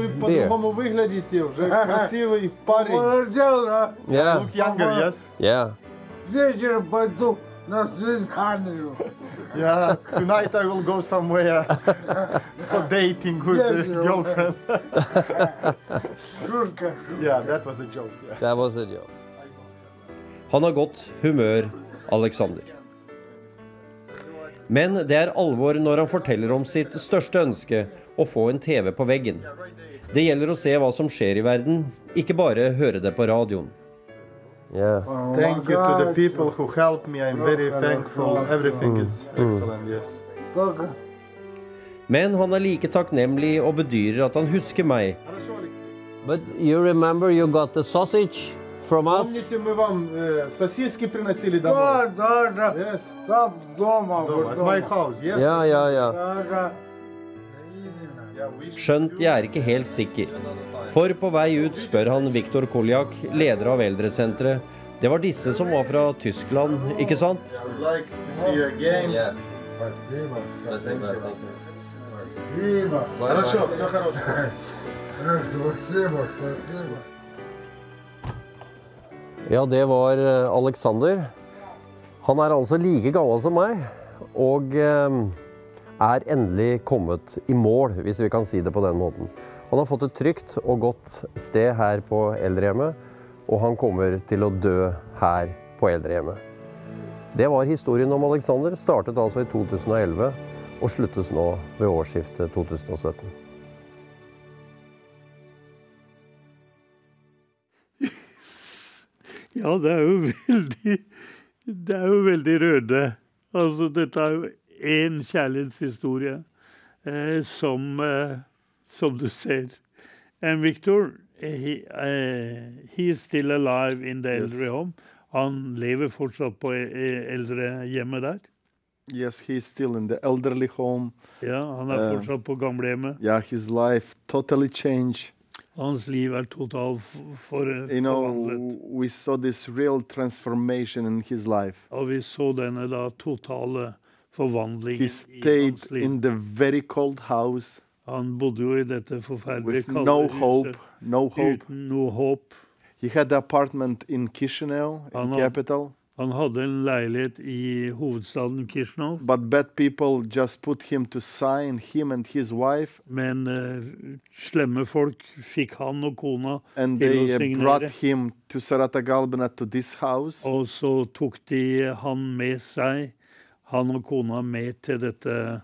for dating with the girlfriend. yeah, that was a joke. Yeah. Han har godt humør, Alexander. Men det er alvor når han forteller om sitt største ønske å få en TV på veggen. Det gjelder å se hva som skjer i verden, ikke bare høre det på radioen. Yeah. Oh, Thank you to the people who helped me. Mm. Mm. Men han er like takknemlig og bedyrer at han husker meg. But you remember you got the sausage? from us? Помните, мы вам э, сосиски приносили домой? Да, да, да. Yes. Там дома, Дома. вот At my дома. house, yes. Ja, ja, ja. Да, да. Именно. Yeah, we Skjønt jeg er ikke helt sikker. For på vei ut spør han Viktor Koljak, leder av eldresenteret. Det var disse som var fra Tyskland, ikke sant? I would like to see you again. Спасибо. Спасибо. Спасибо. Хорошо, все хорошо. Спасибо, спасибо. Ja, det var eh, Alexander. Han er altså like gammel som meg, og eh, er endelig kommet i mål, hvis vi kan si det på den måten. Han har fått et trygt og godt sted her på eldrehjemmet, og han kommer til å dø her på eldrehjemmet. Det var historien om Alexander. Startet altså i 2011 og sluttes nå ved årsskiftet 2017. Ja, det er jo (laughs) veldig Det er jo veldig rørende. Altså, dette er jo én kjærlighetshistorie eh, som eh, Som du ser. And Victor, he, eh, he is still alive in the Yes. eldre home. Han lever fortsatt på eh, eldrehjemmet der. Yes, he's still in the elderly home. Ja, Han er fortsatt på gamlehjemmet. Yeah, his life totally changed. Hans liv er totalt f- for, You know, forvandlet. we saw this real transformation in his life. Og vi så denne da totale forvandlingen i hans liv. in the very cold house Han bodde jo i dette forferdelige kalde no huset hope, no hope. uten noe håp. He had an apartment in Chisinau, in Ano- capital, Han hadde en leilighet i hovedstaden Kishnov, but bad people just put him to sign, him and his wife, men uh, slemme folk fikk han og kona and Til å they signere. brought him to Sarata to this house. Og så tok de han med seg, han og kona med til dette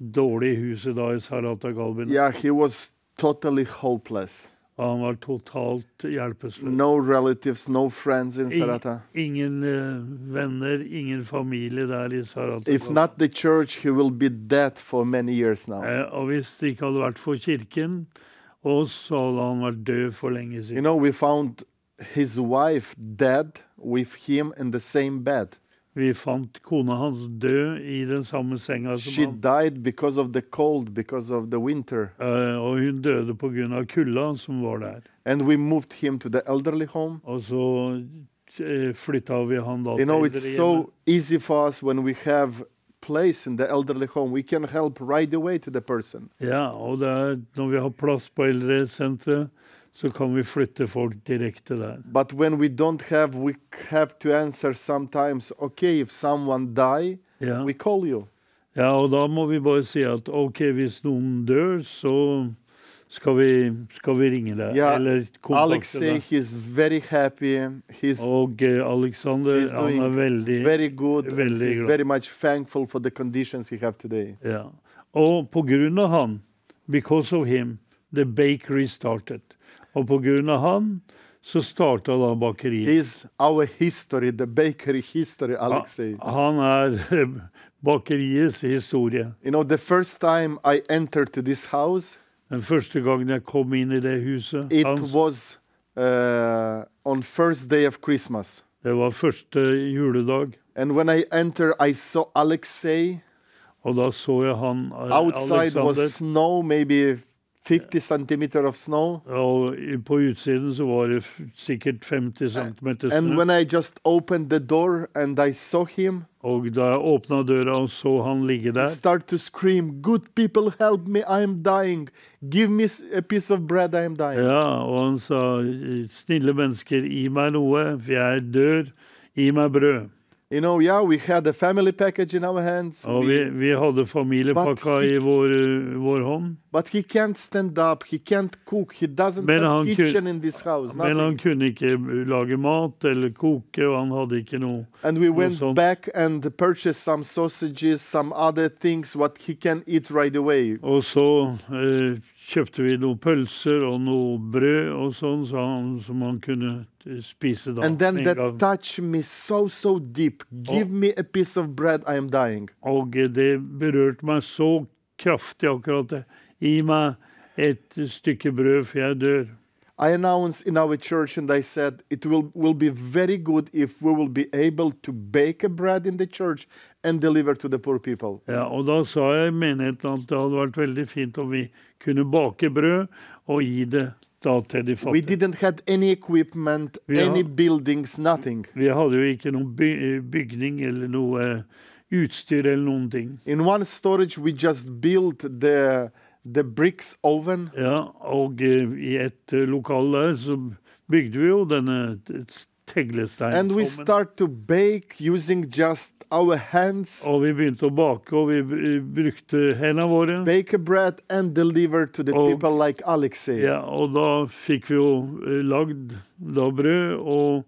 dårlige huset da i Sarata Galbin. Yeah, he was totally hopeless. Han var totalt hjelpeløs. No relatives, no friends in Sarata. Ingen eh, venner, ingen familie der i Sarata. If not the church, he will be dead for many years now. Eh, og hvis det ikke hadde vært for kirken, og så hadde han vært død for lenge You siden. know, we found his wife dead with him in the same bed. Vi fant kona hans død i den samme senga som She han. died because of the cold, because of the winter. Eh, og hun døde pga. kulda som var der. And we moved him to the elderly home. Og så eh, flytta vi han da You know, it's so easy for us when we have place in the elderly home. We can help right away to the person. Ja, og det er, når vi har plass på eldresenteret, så kan vi flytte folk direkte der. But when we don't have, we have to answer sometimes, okay, if someone die, Ja. we call you. ja, og da må vi bare si at OK, hvis noen dør, så skal vi, skal vi ringe deg. Ja, eller Alexei, deg. he's very happy. He's Og eh, Alexander, He's han er veldig very good. Veldig He's glad. very much thankful for the conditions he have today. Ja. Og på grunn av han, because of him, the bakery started. Og på grunn av han, så starta da bakeriet. He's our history, the bakery history, Alexei. Han er eh, (laughs) bakeriets historie. You know, the first time I entered to this house, Den første gangen jeg kom inn i det huset it hans, was uh, on first day of Christmas. det var første juledag, And when I entered, I saw Alexei. og da så jeg han Outside Alexander. was snow, maybe 50 centimeter of snow. Og på utsiden så var det sikkert 50 cm And snø. when I just opened the door and I saw him, Og da jeg åpna døra og så han ligge der, start to scream, "Good people, help me! I'm dying. Give me a piece of bread. I'm dying." ja, og han sa snille mennesker, gi meg noe, for jeg dør. Gi meg brød. You know, yeah, we had a family package in our hands, Og vi, we- vi hadde familiepakka he- i vår, vår hånd. but he can't stand up. He can't cook. He doesn't Men have kun- kitchen in this house. Men han kunne ikke lage mat eller koke, og han hadde ikke noe. And we went sånt. back and purchased some sausages, some other things what he can eat right away. Og så eh, kjøpte vi noen pølser og noe brød og sånn, så han, som han kunne spise da. And then en that touched me so so deep. Give me a piece of bread. I am dying. Og det berørte meg så kraftig akkurat det. Gi meg et stykke brød, for jeg dør. I announced in our church and I said it will, will be very good if we will be able to bake a bread in the church and deliver to the poor people. Ja, og da sa jeg i menigheten at det hadde vært veldig fint om vi kunne bake brød og gi det da til de We didn't have any equipment, vi any buildings, nothing. Vi hadde jo ikke noen by bygning eller noe eh, utstyr eller noen ting. In one storage, we just built the the bricks oven, Ja, og uh, i et eh, lokal der så bygde vi jo denne and we start to bake using just our hands, Og vi begynte å bake, og vi brukte hendene våre. bake a bread and deliver to the og, people like Alexei. Ja, og da fikk vi jo eh, lagd da brød og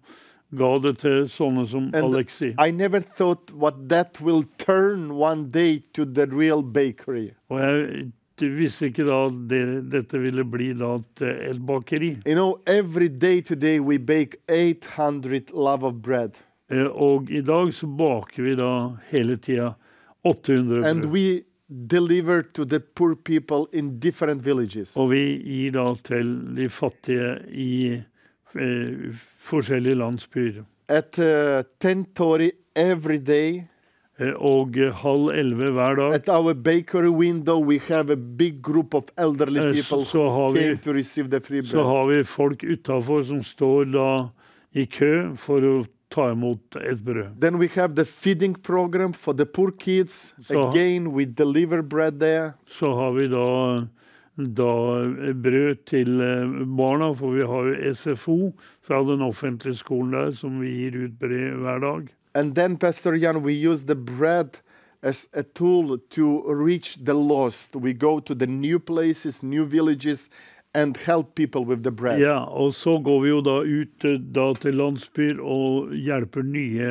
ga det til sånne som And Alexei. I never thought what that will turn one day to the real bakery. Og jeg visste ikke da det, dette ville bli da et, et bakeri. You know, every day today we bake 800 love of bread. Eh, Og i dag så baker vi da hele tida 800 And brød. we deliver to the poor people in different villages. Og vi gir da til de fattige i eh, forskjellige landsbyer. At uh, 10.30 every day, Eh, Og eh, halv elleve hver dag at our bakery window, we have a big group of elderly Eh, people så- har vi- came to receive the free så har vi folk utafor som står da i kø for å ta imot et brød. Then we have the feeding program for the poor kids. Så, Again, we deliver bread there. Så har vi da, da brød til eh, barna, for vi har jo SFO fra den offentlige skolen der, som vi gir ut brød hver dag. And then, Pastor Jan, we use the bread as a tool to reach the lost. We go to the new places, new villages, and help people with the bread. Ja, og så går vi jo da ut eh, da til landsbyer og hjelper nye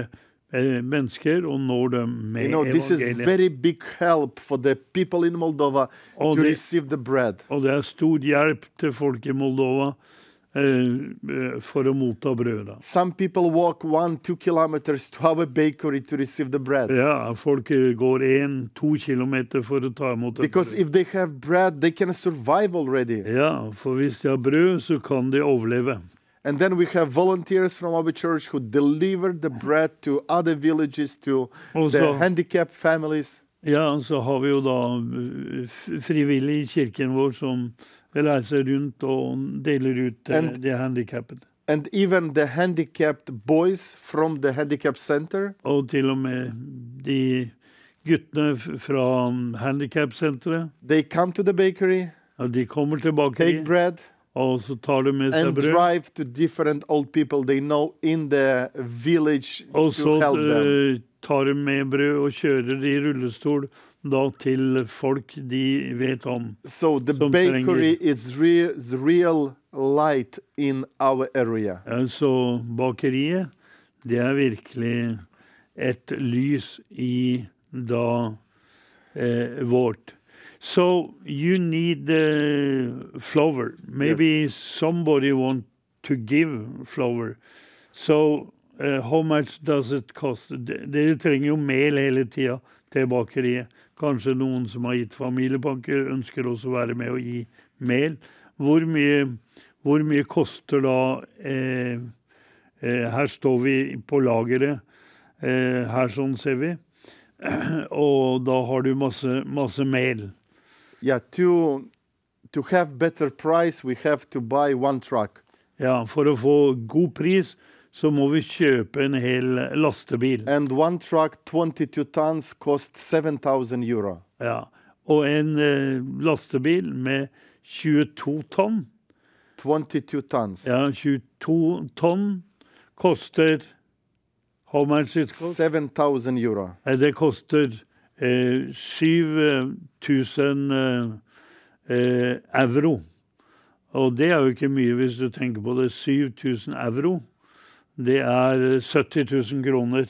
eh, mennesker og når dem med You know, this is evangeliet. very big help for the people in Moldova og to det, receive the bread. Og det er stor hjelp til folk i Moldova for å motta brød. Some people walk one, two kilometers to our bakery to receive the bread. Ja, folk eh, går en, to kilometer for å ta imot et Because brød. if they have bread, they can survive already. Ja, for hvis de har brød, så kan de overleve. And then we have volunteers from our church who deliver the bread to other villages, to Also- the handicapped families. Ja, så har vi jo da eh, frivillige i kirken vår som reiser rundt og deler ut til And- de handikappede. And even the handicapped boys from the handicap center, Og til og med de guttene fra handikapsenteret. they come to the bakery, Ja, de kommer tilbake, take bread, og så tar de med seg and brød. drive to different old people they know in the village Og to så help them. eh, tar med brød og kjører de i rullestol da til folk de vet om. So the bakery is real, the real light in our area. Ja, Så bakeriet, det er virkelig et lys i da eh, vårt. So you need uh, flour. Maybe somebody want to give flour. So how much does it cost? De- Dere trenger jo mel hele tida til bakeriet. Kanskje noen som har gitt familiebanker, ønsker også å være med og gi mel. Hvor mye, hvor mye koster da eh, eh, Her står vi på lageret. Eh, her sånn ser vi. (clears throat) Og da har du masse, masse mel. Yeah, to to have better price, we have to buy one truck. Ja, For å få god pris så må vi kjøpe en hel lastebil. And one truck, 22 tons, cost 7,000 euro. Ja. Og en eh, lastebil med 22 tonn, 22 tons. ja, 22 tonn, koster How much it cost? 7,000 euro. Eh, Det koster eh, 7000 eh, eh, euro. Og det er jo ikke mye hvis du tenker på det. 7000 euro. Det er 70 000 kroner.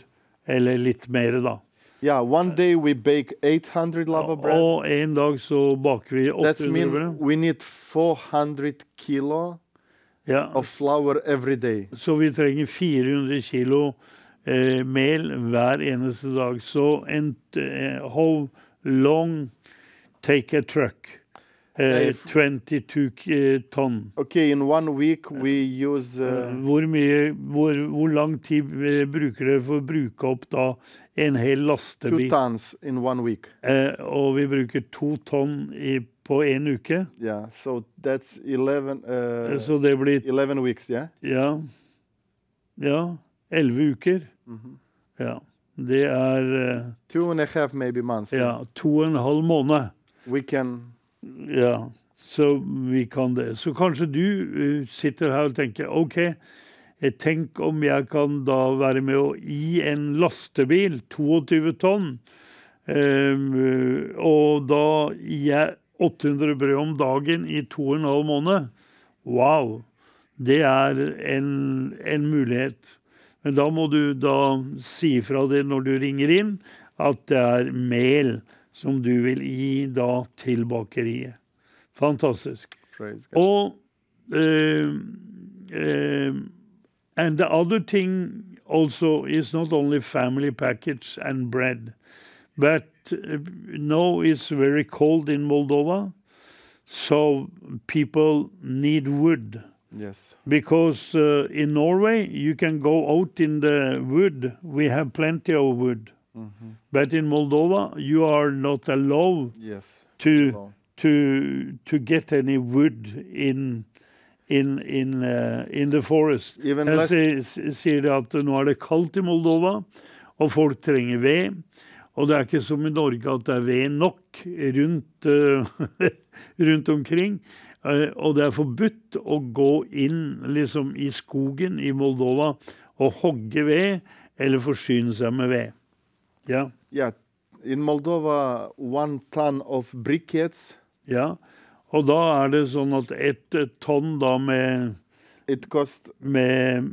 Eller litt mer, da. Yeah, one day we bake 800 lava bread. Og en dag så baker vi 800 That's 800 mean brød. we need 400 kilo Ja, of flour every day. så vi trenger 400 kilo eh, mel hver eneste dag. Så en, uh, how long take a truck? Eh, 22 k- tonn. Okay, in one week we use uh, Hvor, mye, hvor, hvor lang tid eh, bruker dere for å bruke opp da en hel two lastebil? tons in one week. Uh, og vi bruker to tonn i, på en uke. Yeah, so that's 11, uh, Så det blir 11 weeks, yeah? Ja. Ja. Elleve uker. Mhm. Ja. Det er eh, Two and a half maybe months. ja, to og en halv måned. We can Ja. Så vi kan det. Så kanskje du eh, sitter her og tenker OK, eh, tenk om jeg kan da være med å gi en lastebil 22 tonn, eh, og da gir jeg 800 brød om dagen i to og en halv måned. Wow! Det er en, en mulighet. Men da må du da si fra det når du ringer inn, at det er mel som du vil gi da til bakeriet. Fantastisk. Og uh, uh, And the other thing also is not only family package and bread, but uh, now it's very cold in Moldova, so people need wood Yes. because uh, in Norway you can go out in the wood. We have plenty of wood, but in Moldova you are not allowed Yes. to alone. to to get any wood in in in uh, in the forest. Even Jeg last, sier, det at nå er det kaldt i Moldova, og folk trenger ved. Og det er ikke som i Norge at det er ved nok rundt, uh, (laughs) rundt omkring. Uh, og det er forbudt å gå inn liksom i skogen i Moldova og hogge ved eller forsyne seg med ved. Ja, yeah, in Moldova, one ton of briquettes, ja. Og da er det sånn at ett eh, tonn da med, it cost, med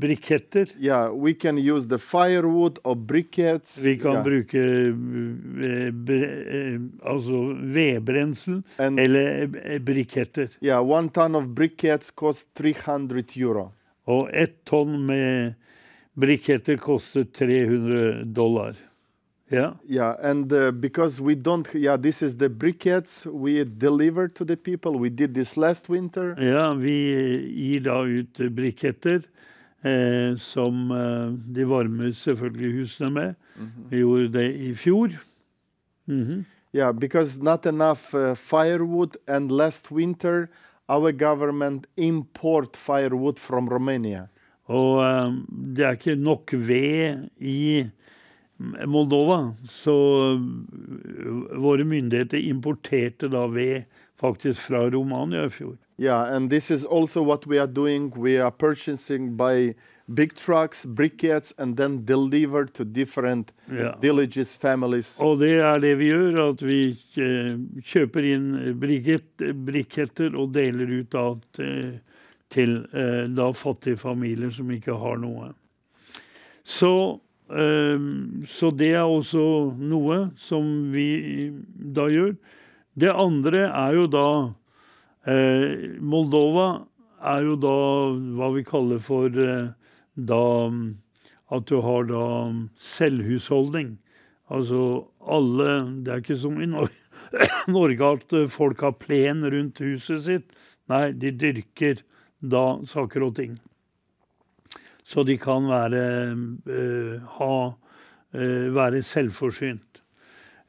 briketter yeah, we can use the firewood or briquettes. Vi kan yeah, bruke eh, eh, altså vedbrensel and eller briketter. yeah, one ton of briquettes cost 300 euro. Og ett tonn med briketter koster 300 dollar. Ja. Yeah, and uh, because we don't, yeah, this is the briquettes we deliver to the people. We did this last winter. Ja, vi gir da ut briketter eh, som eh, de varmer selvfølgelig husene med. Vi gjorde det i fjor. Mhm. Yeah, because not enough uh, firewood, and last winter our government import firewood from Romania. Og um, det er ikke nok ved i Moldova, så eh, våre myndigheter importerte da ved faktisk fra Romania i fjor. Yeah, and this is also what we are doing. We are purchasing by big trucks, briquettes, and then deliver to different Ja. villages, families. Og det er det vi gjør, at vi eh, kjøper inn briketter og deler ut da til, til eh, da fattige familier som ikke har noe. Så, så det er også noe som vi da gjør. Det andre er jo da eh, Moldova er jo da hva vi kaller for eh, da at du har da selvhusholdning. Altså alle Det er ikke som i (coughs) Norge at eh, folk har plen rundt huset sitt. Nei, de dyrker da saker og ting. Så de kan være eh, ha eh, være selvforsynt.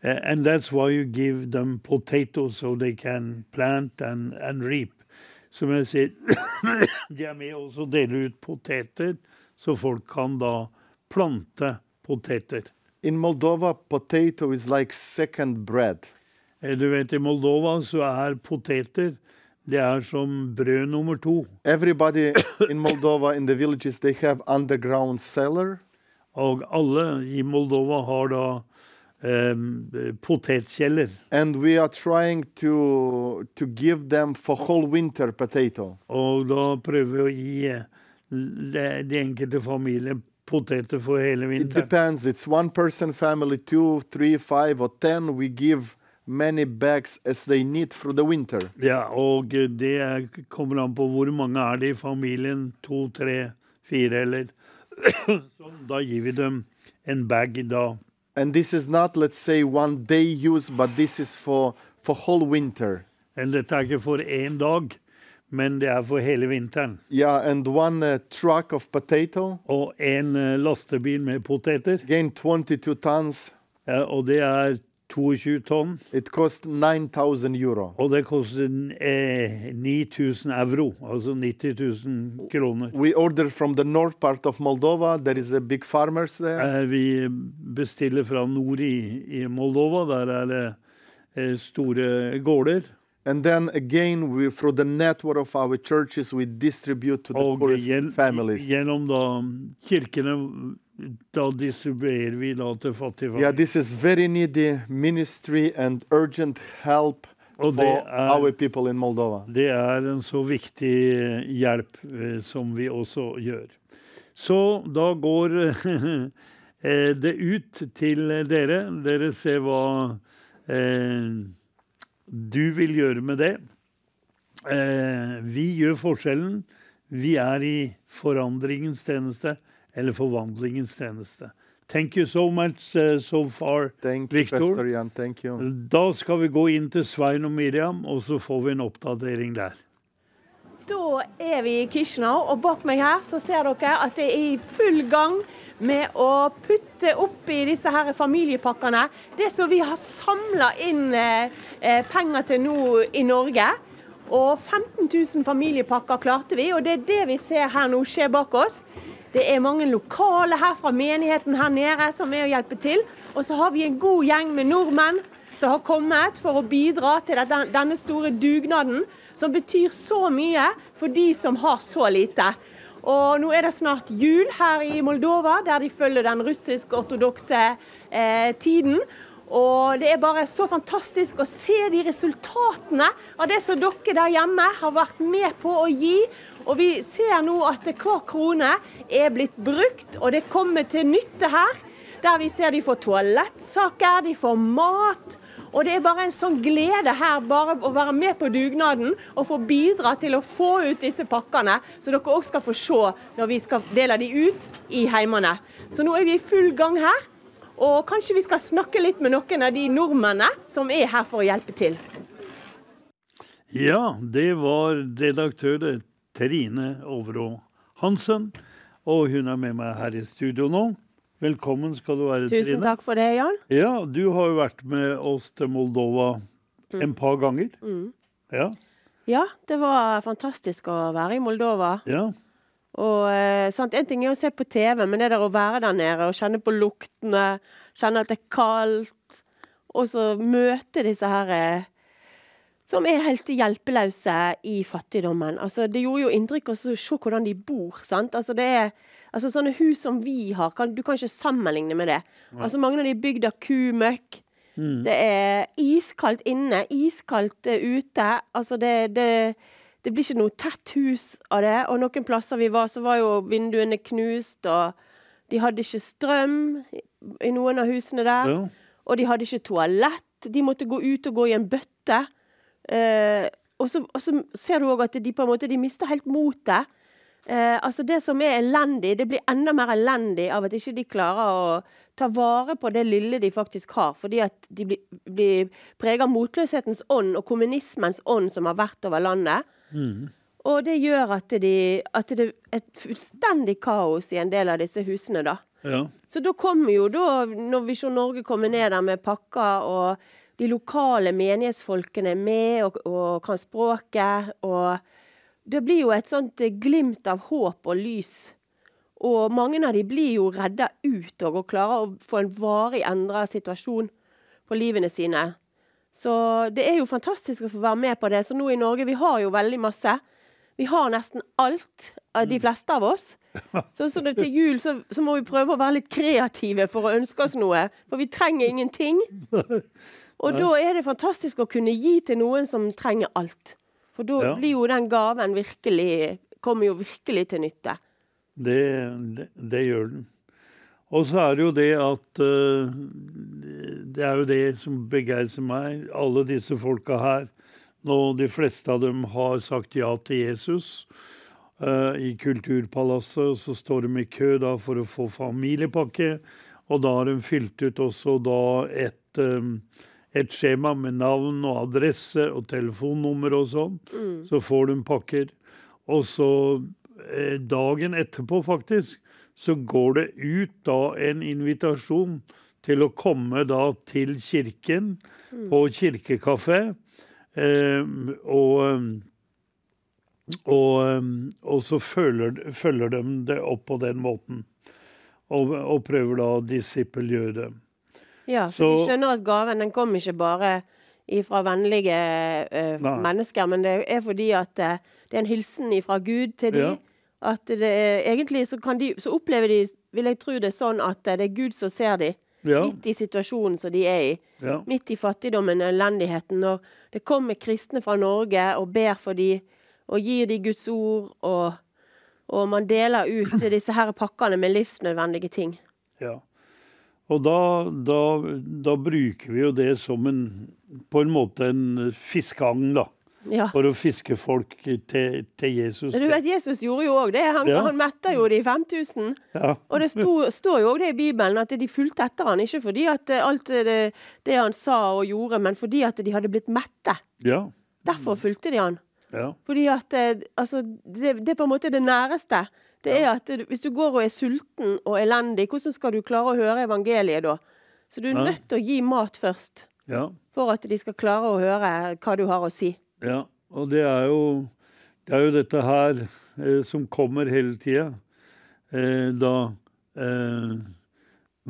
Uh, and that's why you give them potatoes so they can plant and, and reap. Som jeg sier, (coughs) de er med også å dele ut poteter, så folk kan da plante poteter. In Moldova, potato is like second bread. Du vet, I Moldova så er poteter det er som brød nummer to. Everybody in Moldova, in the villages, they have underground cellar. Og alle i Moldova har da um, potetkjeller. And we are trying to to give them for whole winter potato. Og da prøver vi å gi de, enkelte familier poteter for hele It vinteren. depends. It's one person family, two, three, five, or ten. We give many bags as they need through the winter. Ja, og det er- kommer an på hvor mange er det i familien. To, tre, fire, eller (coughs) Sånn, da gir vi dem en bag da. And this is not, let's say, one day use, but this is for for whole winter. And dette er ikke for én dag, men det er for hele vinteren. Yeah, and one uh, truck of potato, Og en uh, lastebil med poteter, again 22 tons. ja, og det er 22 tonn. It cost 9,000 euro. Og det koster eh, 9000 euro, altså 90 000 kroner. We order from the north part of Moldova. There is a big farmers there. Eh, vi bestiller fra nord i, i Moldova, der er det eh, store gårder. And then again, we, through the network of our churches, we distribute to the Og poorest gjen- families. gjennom da kirkene, da distribuerer vi da til fattige Yeah, familier. this is very needy ministry and urgent help Og det for er- our people in Moldova. Det er en så viktig eh, hjelp eh, som vi også gjør. Så da går (laughs) eh, det ut til dere. Dere ser hva eh, du vil gjøre med det. Eh, vi gjør forskjellen. Vi er i forandringens tjeneste, eller forvandlingens tjeneste. Thank you so much uh, so far, Thank Victor. Pastor Jan. Thank you. Da skal vi gå inn til Svein og Miriam, og så får vi en oppdatering der. Da er vi i Kishnau, og bak meg her så ser dere at det er i full gang med å putte oppi disse her familiepakkene det som vi har samla inn eh, eh, penger til nå i Norge. Og 15 000 familiepakker klarte vi, og det er det vi ser her nå skje bak oss. Det er mange lokale her fra menigheten her nede som er å hjelpe til. Og så har vi en god gjeng med nordmenn som har kommet for å bidra til denne store dugnaden, som betyr så mye for de som har så lite. Og nå er det snart jul her i Moldova, der de følger den russisk-ortodokse eh, tiden. Og det er bare så fantastisk å se de resultatene av det som dere der hjemme har vært med på å gi. Og vi ser nå at hver krone er blitt brukt, og det kommer til nytte her. Der vi ser de får toalettsaker, de får mat. Og det er bare en sånn glede her bare å være med på dugnaden og få bidra til å få ut disse pakkene, så dere òg skal få se når vi skal dele de ut i heimene. Så nå er vi i full gang her. Og kanskje vi skal snakke litt med noen av de nordmennene som er her for å hjelpe til. Ja, det var redaktør Trine Overå Hansen. Og hun er med meg her i studio nå. Velkommen skal du være, Tusen Trine. takk for det, Jan. Ja, du har jo vært med oss til Moldova en par ganger. Ja, Ja, det var fantastisk å være i Moldova. ja. Og eh, sant, En ting er å se på TV, men det der å være der nede og kjenne på luktene, kjenne at det er kaldt, og så møte disse her eh, som er helt hjelpeløse i fattigdommen. Altså, det gjorde jo inntrykk å se hvordan de bor. sant? Altså, det er, altså, Sånne hus som vi har, kan, du kan ikke sammenligne med det. Altså, Mange av de er bygd av kumøkk. Det er iskaldt inne, iskaldt eh, ute. Altså, det, det, det blir ikke noe tett hus av det. Og noen plasser vi var, så var jo vinduene knust, og de hadde ikke strøm i- i noen av husene der. Ja. Og de hadde ikke toalett. De måtte gå ut og gå i en bøtte. Eh, og, så, og så ser du òg at de på en måte de mister helt motet. Eh, altså Det som er elendig, det blir enda mer elendig av at ikke de klarer å ta vare på det lille de faktisk har. Fordi at de blir, blir preget av motløshetens ånd og kommunismens ånd som har vært over landet. Og det gjør at, de, at det er et fullstendig kaos i en del av disse husene, da. ja. Så da kommer jo da, når Visjon Norge kommer ned der med pakker, og de lokale menighetsfolkene med og, og kan språket, og det blir jo et sånt eh, glimt av håp og lys. Og mange av de blir jo redda ut og, og klarer å få en varig endra situasjon på livene sine. Så det er jo fantastisk å få være med på det. Så nå i Norge, vi har jo veldig masse. Vi har nesten alt, de fleste av oss. (laughs) Så, så til jul så, så må vi prøve å være litt kreative for å ønske oss noe. For vi trenger ingenting. (laughs) Og da er det fantastisk å kunne gi til noen som trenger alt. For da Ja. blir jo den gaven virkelig Kommer jo virkelig til nytte. Det, det, det gjør den. Og så er det jo det at uh, Det er jo det som begeistrer meg. Alle disse folka her. Nå, de fleste av dem har sagt ja til Jesus Uh, i Kulturpalasset. Så står de i kø da for å få familiepakke. Og da har de fylt ut også da et, eh, et skjema med navn og adresse og telefonnummer og sånn. Så får de pakker. Og så eh, dagen etterpå, faktisk, så går det ut da en invitasjon til å komme da til kirken på kirkekafé. Eh, og, og, og så følger, følger de det opp på den måten. Og, og prøver da å disippelgjøre det. Ja, for Så- de skjønner at gaven den kom ikke bare fra vennlige uh, mennesker, men det er fordi at uh, det er en hilsen fra Gud til de. Ja. At det er, egentlig så, kan de, så opplever de, vil jeg tro det sånn, at eh, det er Gud som ser de Ja, midt i situasjonen som de er i. ja, Midt i fattigdommen og elendigheten. Når det kommer kristne fra Norge og ber for de, og gir de Guds ord, og, og man deler ut disse her pakkene med livsnødvendige ting. ja. Og da, da, da bruker vi jo det som en på en måte en fiskeagn, da. Ja. For å fiske folk til, til Jesus. Men du vet, Jesus gjorde jo òg det. Han, Ja. han metta jo de 5000. Ja. Og det sto, står jo òg det i Bibelen, at de fulgte etter han. Ikke fordi at eh, alt det, det han sa og gjorde, men fordi at de hadde blitt mette. Ja. Derfor fulgte de han. ja. Fordi at eh, altså, det, det er på en måte det næreste. Det er at Hvis du går og er sulten og elendig, hvordan skal du klare å høre evangeliet da? Så du er nødt til å gi mat først, ja. for at de skal klare å høre hva du har å si. Ja, og det er jo, det er jo dette her eh, som kommer hele tida. Eh, da eh,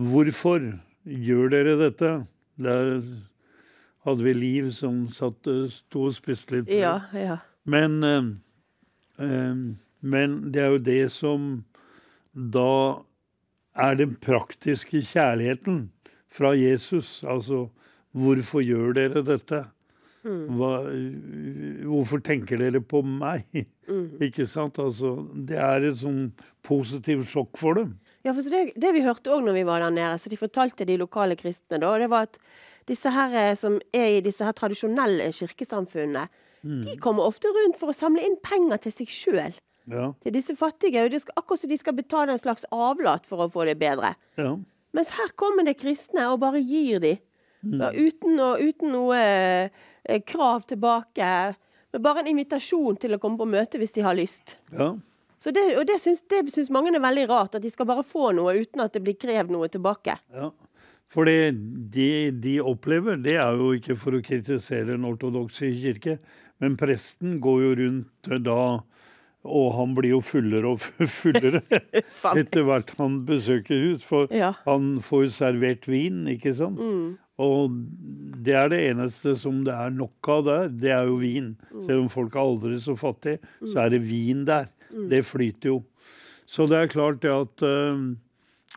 Hvorfor gjør dere dette? Der hadde vi Liv som satt, eh, sto og spiste litt. Ja, ja. Men, eh, eh, men det er jo det som da er den praktiske kjærligheten fra Jesus. Altså, hvorfor gjør dere dette? Hva, hvorfor tenker dere på meg? (laughs) Ikke sant? Altså, det er et sånn positivt sjokk for dem. Ja, for det, det vi hørte òg når vi var der nede, så de fortalte de lokale kristne, da, det var at disse her eh, som er i disse her tradisjonelle kirkesamfunnene, de kommer ofte rundt for å samle inn penger til seg sjøl. Ja, Til disse fattige. Og de skal, akkurat som de skal betale en slags avlat for å få det bedre. ja, Mens her kommer det kristne og bare gir de. Mm. uten, å, uten noe eh, krav tilbake. Men bare en invitasjon til å komme på møte hvis de har lyst. Ja. Så det, og det syns, det syns mange er veldig rart, at de skal bare få noe uten at det blir krevd noe tilbake. Ja. For det de, de opplever, det er jo ikke for å kritisere den ortodokse kirke, men presten går jo rundt da og han blir jo fullere og fullere (laughs) etter hvert han besøker hus. For Ja. han får jo servert vin, ikke sant? Og det er det eneste som det er nok av der, det er jo vin. Selv om folk er aldri så fattige, så er det vin der. Det flyter jo. Så det er klart det at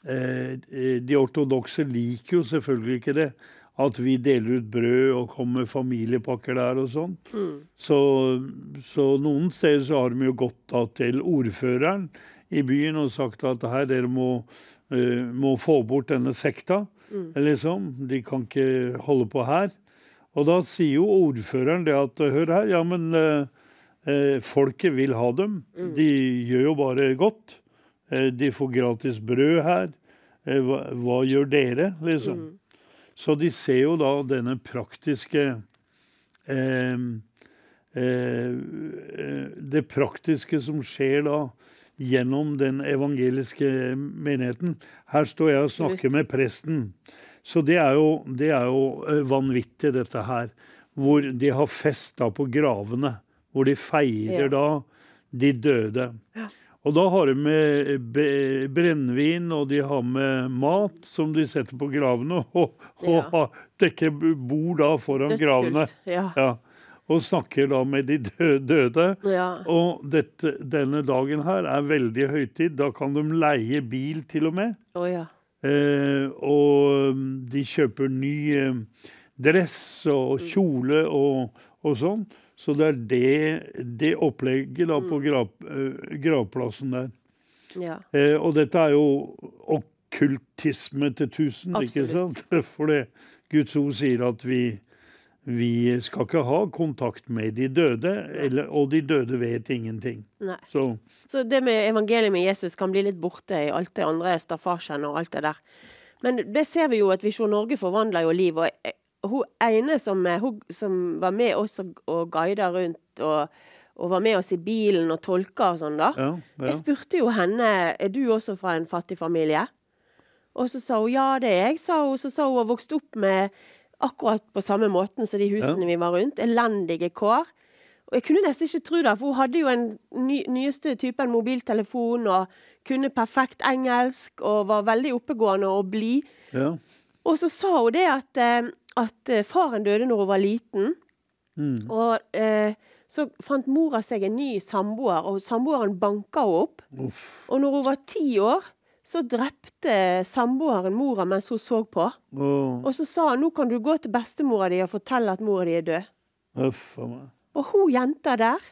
eh, de ortodokse liker jo selvfølgelig ikke det. At vi deler ut brød og kommer med familiepakker der og sånn. Så, så noen steder så har de jo gått da til ordføreren i byen og sagt at her dere må, uh, må få bort denne sekta. Liksom. De kan ikke holde på her. Og da sier jo ordføreren det at hør her, ja men uh, folket vil ha dem. De gjør jo bare godt. Uh, de får gratis brød her. Hva, hva gjør dere, liksom? Så de ser jo da denne praktiske eh, eh, eh, Det praktiske som skjer da gjennom den evangeliske menigheten. Her står jeg og snakker med presten. Så det er jo, det er jo eh, vanvittig, dette her. Hvor de har fest da på gravene. Hvor de feirer Ja. da de døde. Og da har de med bre- brennevin, og de har med mat som de setter på gravene, (laughs) og, og Ja. dekker bord da foran gravene. Ja. Ja. Og snakker da med de døde. Ja. Og dette, denne dagen her er veldig høytid. Da kan de leie bil til og med. Oh, ja. Eh, og de kjøper ny eh, dress og kjole og, og sånn. Så det er det, det opplegget da på grav, eh, gravplassen der. ja. Eh, og dette er jo okkultisme til tusen, ikke sant? (laughs) For det, Guds ord sier at vi, vi skal ikke ha kontakt med de døde, eller, og de døde vet ingenting. Så Så det med evangeliet med Jesus kan bli litt borte i alt det andre staffasjen og alt det der. Men det ser vi jo at Visjon Norge forvandler jo liv. Og eh, hun ene som, eh, hun, som var med oss og, og guida rundt, og, og var med oss i bilen og tolka og sånn, da. ja, ja. Jeg spurte jo henne er du også fra en fattig familie. Og så sa hun ja, det er jeg, sa hun. Så sa hun hun vokst opp med akkurat på samme måten som de husene vi var rundt. Elendige kår. Og jeg kunne nesten ikke tro det, for hun hadde jo en ny, nyeste typen mobiltelefon og kunne perfekt engelsk og var veldig oppegående og blid. ja. Og så sa hun det at, eh, at eh, faren døde når hun var liten. Mm. Og eh, så fant mora seg en ny samboer, og samboeren banka henne opp. Uff. Og når hun var ti år, så drepte samboeren mora mens hun så på. Og, Og så sa han nå kan du gå til bestemora di og fortelle at mora di er død. uff. Og hun jenta der,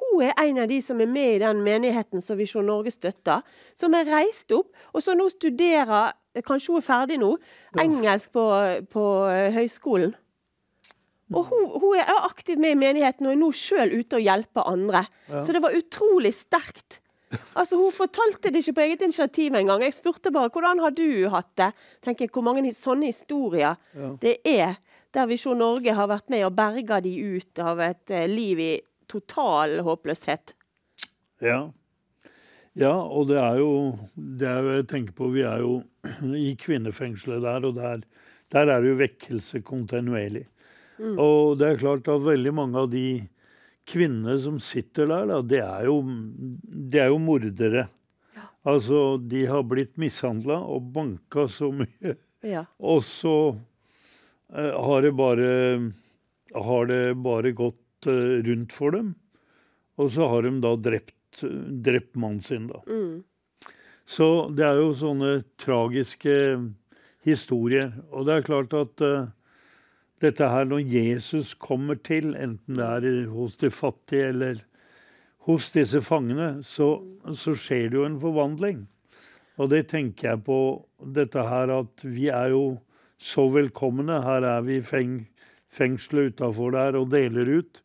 hun er en av de som er med i den menigheten som Visjon Norge støtter. Som er reist opp, og som nå studerer, kanskje hun er ferdig nå, engelsk på, på eh, høyskolen. Og hun, hun er aktiv med i menigheten og er nå sjøl ute og hjelper andre. Så det var utrolig sterkt. Altså, Hun fortalte det ikke på eget initiativ engang. Jeg spurte bare hvordan har du hatt det. Tenker jeg, Hvor mange sånne historier det er der Visjon Norge har vært med og berga de ut av et eh, liv i total håpløshet. Ja. Ja, og det er jo det er jo, Jeg tenker på Vi er jo (clears throat) i kvinnefengselet der, og der, der er det jo vekkelse kontinuerlig. Og det er klart at veldig mange av de kvinnene som sitter der, da, det er jo, det er jo mordere. Altså, de har blitt mishandla og banka så mye. Ja. Og så eh, har det bare har det bare gått eh, rundt for dem. Og så har de da drept, drept mannen sin, da. Så det er jo sånne tragiske historier. Og det er klart at uh, dette her, når Jesus kommer til, enten det er hos de fattige eller hos disse fangene, så, så skjer det jo en forvandling. Og det tenker jeg på dette her at vi er jo så velkomne. Her er vi i feng, fengselet utafor der og deler ut.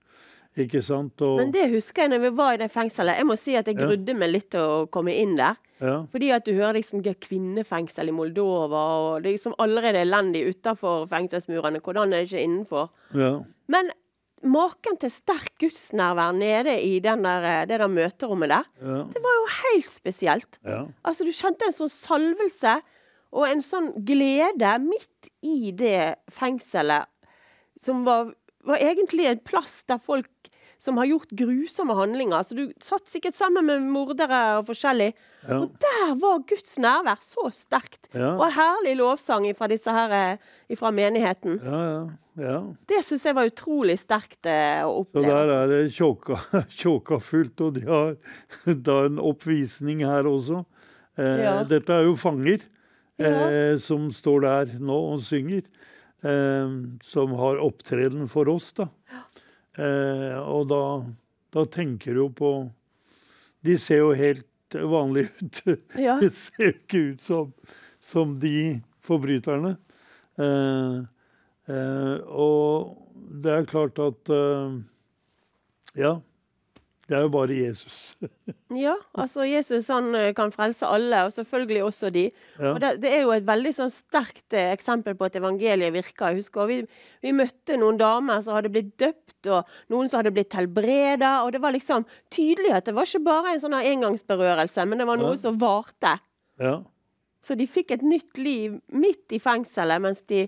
Ikke sant? Og, Men det husker jeg når vi var i det fengselet. Jeg må si at jeg grudde meg litt til å komme inn der. ja, Fordi at du hører liksom kvinnefengsel i Moldova, og det er liksom allerede elendig utafor fengselsmurene. Hvordan er det ikke innenfor? ja. Men maken til sterk gudsnærvær nede i den der, eh, det der møterommet der, Ja. det var jo helt spesielt. ja. Altså, du kjente en sånn salvelse og en sånn glede midt i det fengselet, som var, var egentlig en plass der folk som har gjort grusomme handlinger. Så du satt sikkert sammen med mordere og forskjellig. Ja. Og der var Guds nærvær så sterkt. Ja. Og herlig lovsang fra disse her, eh, fra menigheten. ja, ja, ja. Det syns jeg var utrolig sterkt å å Så oppleve. der er det tjåka, (laughs) tjåka fullt, og de har (laughs) da en oppvisning her også. Eh, Ja. Dette er jo fanger eh, som står der nå og synger. Eh, som har opptreden for oss, da. Eh, og da, da tenker du jo på De ser jo helt vanlige ut. (laughs) Ja. De ser jo ikke ut som, som de forbryterne. Eh, eh, og det er klart at Ja. Det er jo bare Jesus. (laughs) Ja, altså Jesus han eh, kan frelse alle, og selvfølgelig også de. Ja. Og det, det er jo et veldig sånn sterkt eh, eksempel på at evangeliet virker. Jeg husker vi, vi møtte noen damer som hadde blitt døpt, og noen som hadde blitt helbreda. Og det var liksom tydelig at det var ikke bare en sånn engangsberørelse, men det var noe Ja. som varte. Ja. Så de fikk et nytt liv midt i fengselet, mens de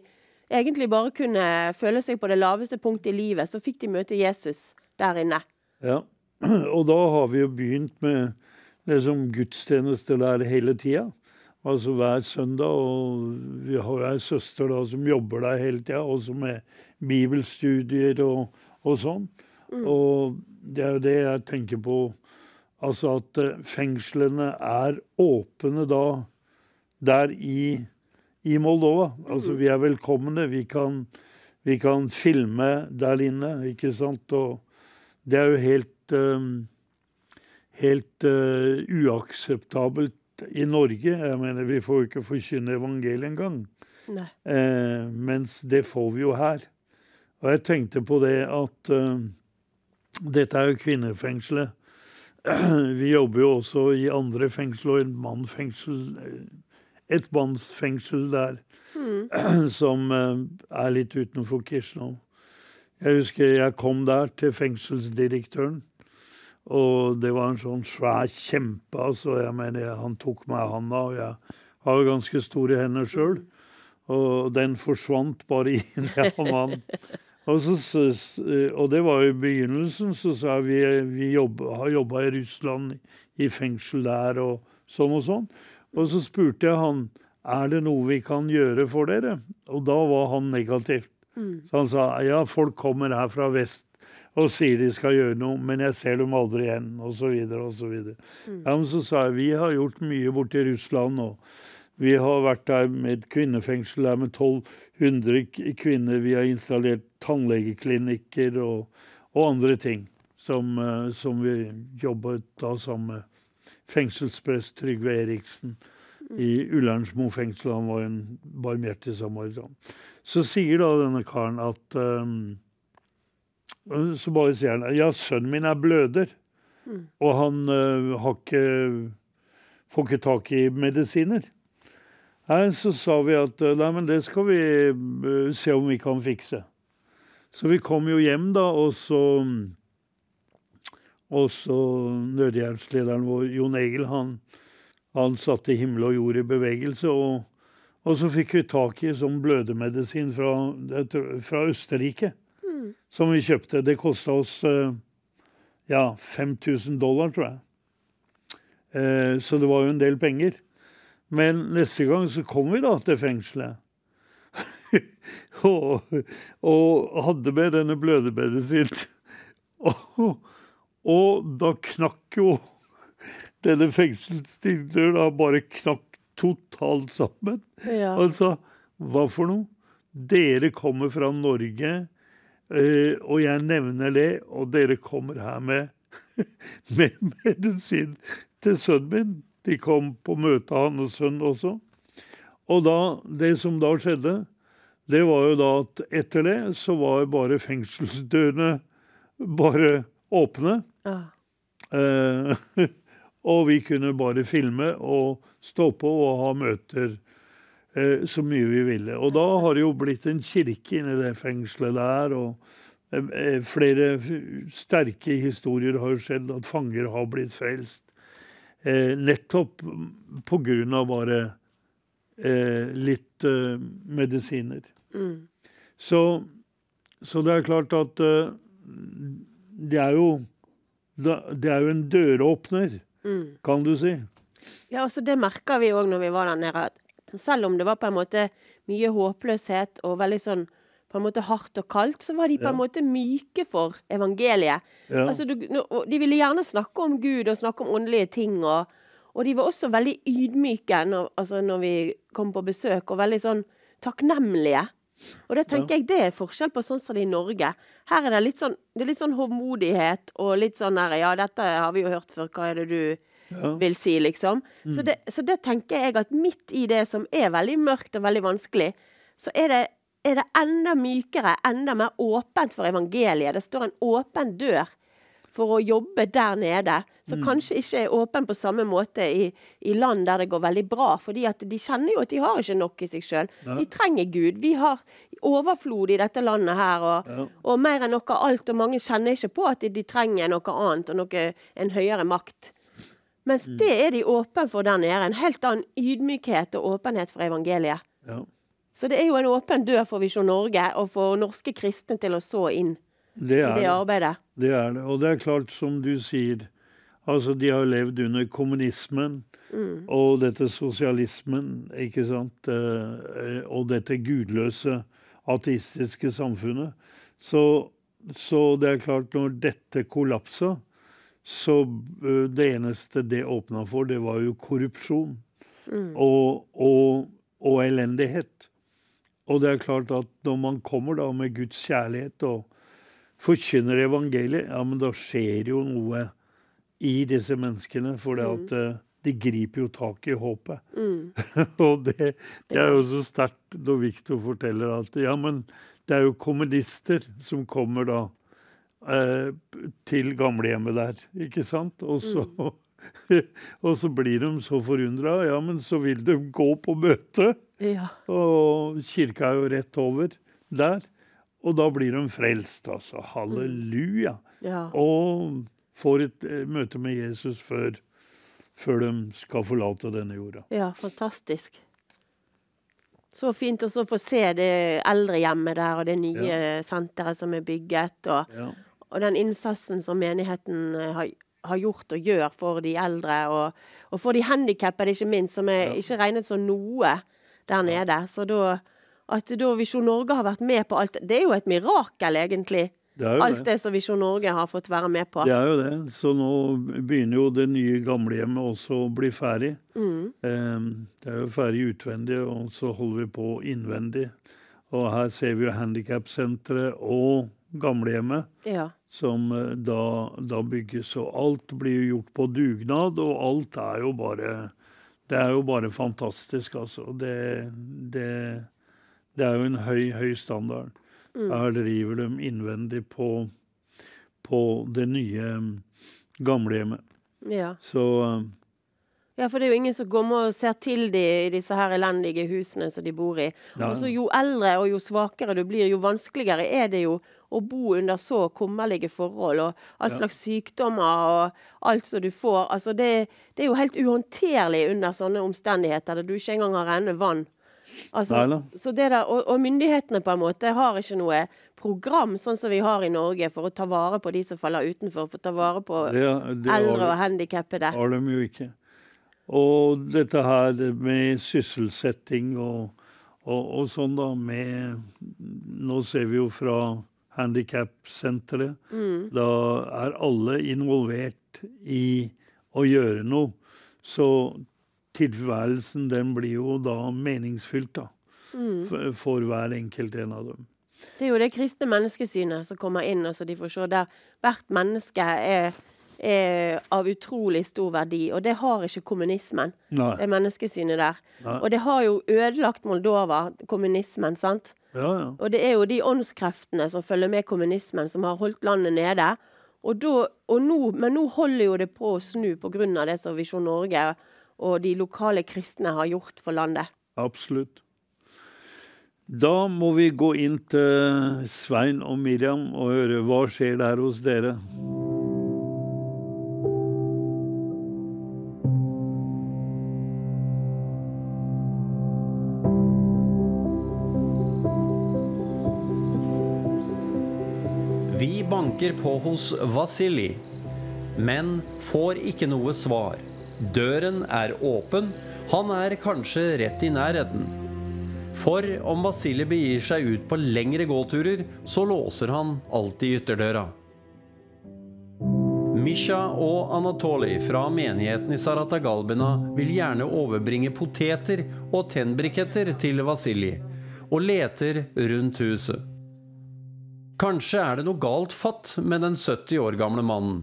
egentlig bare kunne føle seg på det laveste punktet i livet. Så fikk de møte Jesus der inne. ja. (clears throat) Og da har vi jo begynt med liksom gudstjeneste der hele tida. Altså hver søndag. Og vi har jo ei søster da som jobber der hele tida, også med bibelstudier og, og sånn. Og det er jo det jeg tenker på. Altså at eh, fengslene er åpne da der i, i Moldova. Altså vi er velkomne. Vi kan, vi kan filme der inne, ikke sant. Og det er jo helt eh, helt eh, uakseptabelt i Norge. Jeg mener, Vi får jo ikke forkynne evangeliet engang. Eh, mens det får vi jo her. Og jeg tenkte på det at uh, dette er jo kvinnefengselet. (clears throat) Vi jobber jo også i andre fengsel og et mannfengsel. eh, Et mannsfengsel der (clears throat) som eh, er litt utenfor Kishnov. Jeg husker jeg kom der til fengselsdirektøren. Og det var en sånn svær kjempe. altså jeg mener, Han tok meg i handa, og jeg har jo ganske store hender sjøl. Og den forsvant bare inn (laughs) i mannen. Og, så, så, og det var jo i begynnelsen, så sa jeg vi, vi jobb, har jobba i Russland, i fengsel der og sånn og sånn. Og så spurte jeg han er det noe vi kan gjøre for dere. Og da var han negativt. Så han sa ja, folk kommer her fra vest og sier de skal gjøre noe, men jeg ser dem aldri igjen, osv. osv. Ja, men så sa jeg vi har gjort mye borti Russland nå. Vi har vært der med et kvinnefengsel der med 1200 kvinner. Vi har installert tannlegeklinikker og, og andre ting som, eh, som vi jobbet da sammen med fengselsprest Trygve Eriksen i Ullernsmo fengsel. Han var en barmhjertig samaritan. Så sier da denne karen at eh, Så bare sier han ja, sønnen min er bløder, og han uh, har ikke får ikke tak i medisiner. Nei, så sa vi at eh, nei, men det skal vi se om vi kan fikse. Så vi kom jo hjem, da, og så Og så nødhjelpslederen vår, Jon Egil, han, han satte himmel og jord i bevegelse. Og, og så fikk vi tak i sånn blødemedisin fra, fra Østerrike, som vi kjøpte. Det kosta oss eh, ja, 5000 dollar, tror jeg. Eh, Så det var jo en del penger. Men neste gang så kom vi da til fengselet. (laughs) og, og hadde med denne blødemedisinen. (laughs) og, og da knakk jo (laughs) denne fengselsdirektøren da bare knakk totalt sammen. Ja. Altså, hva for noe? Dere kommer fra Norge, og jeg nevner det, og dere kommer her med, (laughs) med medisin til sønnen min. De kom på møte, han og sønnen også. Og da, det som da skjedde, det var jo da at etter det så var jo bare fengselsdørene bare åpne. Ja. Eh, (laughs) og vi kunne bare filme og stå på og ha møter eh, så mye vi ville. Og da har det jo blitt en kirke inni det fengselet der. og eh, eh, Flere sterke historier har jo skjedd, at fanger har blitt frelst. Eh, nettopp på grunn av bare eh, litt eh, medisiner. Mm. Så, så det er klart at eh, det er jo Det er jo en døråpner, Mm. kan du si. Ja, altså det merka vi òg når vi var der nede. at Selv om det var på en måte mye håpløshet og veldig sånn på en måte hardt og kaldt, så var de på Ja. en måte myke for evangeliet. Ja. Altså, du, de ville gjerne snakke om Gud og snakke om åndelige ting. Og, og de var også veldig ydmyke når, altså når vi kom på besøk, og veldig sånn takknemlige. Og da tenker jeg det er forskjell på sånn som det er i Norge. Her er det litt sånn, det er litt sånn håndmodighet og litt sånn her Ja, dette har vi jo hørt før, hva er det du Ja. vil si, liksom. Så, det, så det tenker jeg at midt i det som er veldig mørkt og veldig vanskelig, så er det, er det enda mykere, enda mer åpent for evangeliet. Det står en åpen dør for å jobbe der nede, som kanskje ikke er åpen på samme måte i, i land der det går veldig bra. fordi at de kjenner jo at de har ikke nok i seg sjøl. De trenger Gud. Vi har overflod i dette landet her, og, Ja. og mer enn noe alt. Og mange kjenner ikke på at de, de trenger noe annet og noe, en høyere makt. Mens det er de åpne for der nede. En helt annen ydmykhet og åpenhet for evangeliet. Ja. Så det er jo en åpen dør for Visjon Norge og for norske kristne til å så inn Det i det det. arbeidet. det er det. Og det er klart, som du sier, altså de har levd under kommunismen og dette sosialismen, ikke sant, eh, og dette gudløse ateistiske samfunnet. Så, så det er klart, når dette kollapsa, så eh, det eneste det åpna for, det var jo korrupsjon. Og, og, og elendighet. Og det er klart at når man kommer da med Guds kjærlighet og forkynner evangeliet, ja, men da skjer jo noe i disse menneskene, for det at eh, de griper jo tak i håpet. (laughs) og det, det er jo så sterkt når Viktor forteller at ja, men det er jo kommunister som kommer da eh, til gamlehjemmet der, ikke sant? Og så, (laughs) og så blir de så forundra. Ja, men så vil de gå på møte. Ja. Og kirka er jo rett over der. Og da blir de frelst, altså. Halleluja. ja. Og får et eh, møte med Jesus før, før de skal forlate denne jorda. Ja, fantastisk. Så fint å få se det eldrehjemmet der, og det nye senteret som er bygget, og, Ja. Og den innsatsen som menigheten eh, har, har gjort og gjør for de eldre, og, og for de handikappede, ikke minst, som er ikke regnet som noe der nede. Så da at da Visjon Norge har vært med på alt Det er jo et mirakel, egentlig. Det Alt det. det som Visjon Norge har fått være med på. Det er jo det. Så nå begynner jo det nye gamlehjemmet også å bli ferdig. Mm. Eh, Det er jo ferdig utvendig, og så holder vi på innvendig. Og her ser vi jo handikapsenteret og gamlehjemmet. Ja. som eh, da, da bygges. Og alt blir jo gjort på dugnad, og alt er jo bare Det er jo bare fantastisk, altså. Det, det, det er jo en høy, høy standard. Her driver de innvendig på, på det nye mm, gamlehjemmet. ja. Så eh, Ja, for det er jo ingen som kommer og ser til de i disse her elendige husene som de bor i. Og så jo eldre og jo svakere du blir, jo vanskeligere er det jo å bo under så kummerlige forhold og all slags sykdommer og alt som du får. Altså det, det er jo helt uhåndterlig under sånne omstendigheter der du ikke engang har rene vann. Altså, Nei så det der, og, og myndighetene på en måte har ikke noe program sånn som vi har i Norge for å ta vare på de som faller utenfor, for å ta vare på det, det eldre og handikappede. har de jo ikke. Og dette her med sysselsetting og, og, og sånn, da, med Nå ser vi jo fra handikapsenteret. Da er alle involvert i å gjøre noe. Så tilværelsen, den blir jo da meningsfylt, da. For, for hver enkelt en av dem. Det er jo det kristne menneskesynet som kommer inn, og så de får se der hvert menneske er, er av utrolig stor verdi. Og det har ikke kommunismen, Nei. det menneskesynet der. Nei. Og det har jo ødelagt Moldova, kommunismen, sant? Ja, ja. Og det er jo de åndskreftene som følger med kommunismen, som har holdt landet nede. Og da, og nå, men nå holder jo det på å snu pga. det som Visjon Norge og de lokale kristne har gjort for landet. Absolutt. Da må vi gå inn til Svein og Miriam og høre hva skjer der hos dere. Banker på hos Vasilij, men får ikke noe svar. Døren er åpen, han er kanskje rett i nærheten. For om Vasilij begir seg ut på lengre gåturer, så låser han alltid ytterdøra. Misha og Anatoly fra menigheten i Saratagalbina vil gjerne overbringe poteter og tennbriketter til Vasilij, og leter rundt huset. Kanskje er det noe galt fatt med den 70 år gamle mannen.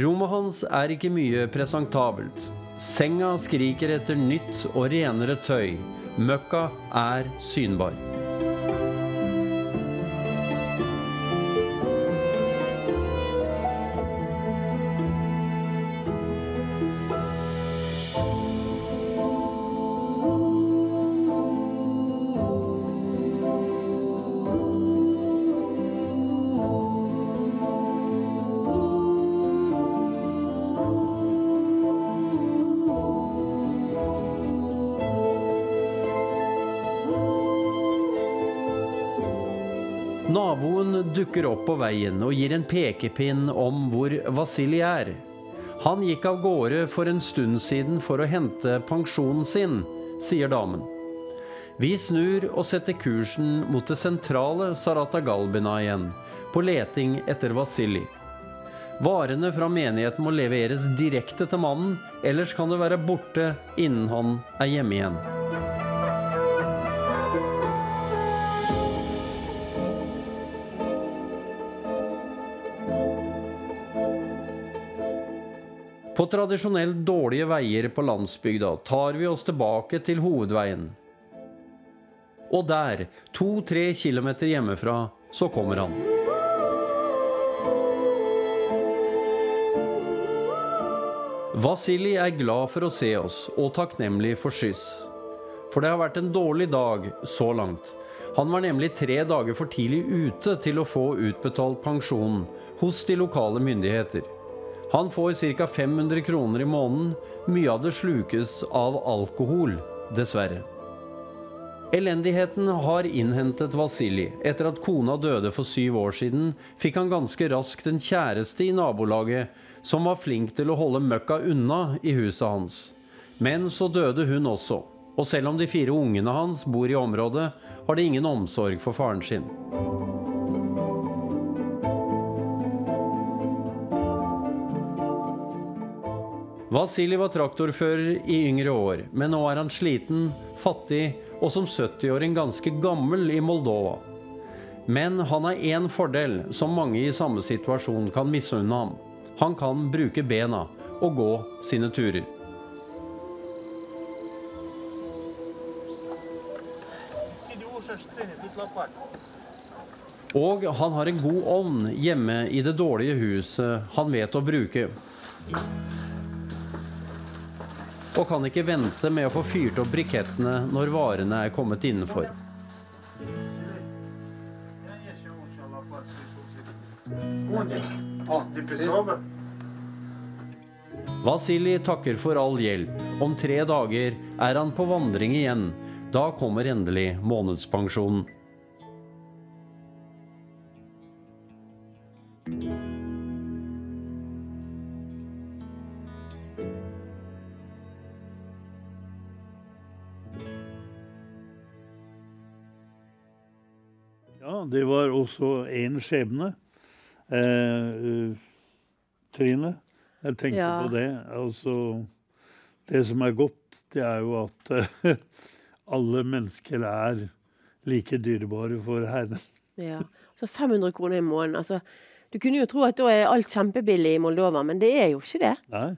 Rommet hans er ikke mye presentabelt. Senga skriker etter nytt og renere tøy. Møkka er synbar. Dukker opp på veien og gir en pekepinn om hvor Vasilij er. Han gikk av gårde for en stund siden for å hente pensjonen sin, sier damen. Vi snur og setter kursen mot det sentrale Sarata Galbina igjen, på leting etter Vasilij. Varene fra menigheten må leveres direkte til mannen, ellers kan det være borte innen han er hjemme igjen. På tradisjonelt dårlige veier på landsbygda tar vi oss tilbake til hovedveien. Og der, to-tre kilometer hjemmefra, så kommer han. Vasilij er glad for å se oss og takknemlig for skyss. For det har vært en dårlig dag så langt. Han var nemlig tre dager for tidlig ute til å få utbetalt pensjon hos de lokale myndigheter. Han får ca. 500 kroner i måneden. Mye av det slukes av alkohol, dessverre. Elendigheten har innhentet Vasilij. Etter at kona døde for syv år siden, fikk han ganske raskt en kjæreste i nabolaget som var flink til å holde møkka unna i huset hans. Men så døde hun også. Og selv om de fire ungene hans bor i området, har de ingen omsorg for faren sin. Vasilij var traktorfører i yngre år, men nå er han sliten, fattig og som 70-åring ganske gammel i Moldova. Men han har én fordel som mange i samme situasjon kan misunne ham. Han kan bruke bena og gå sine turer. Og han har en god ovn hjemme i det dårlige huset han vet å bruke. Og kan ikke vente med å få fyrt opp brikettene når varene er kommet innenfor. Vasilij takker for all hjelp. Om tre dager er han på vandring igjen. Da kommer endelig månedspensjonen. Det var også én skjebne. Eh, Trine, jeg tenkte Ja. på det. Altså, det som er godt, det er jo at eh, (laughs) alle mennesker er like dyrebare for Herren. Ja. Så 500 kroner i måneden. Altså, du kunne jo tro at da er alt kjempebillig i Moldova, men det er jo ikke det. Nei?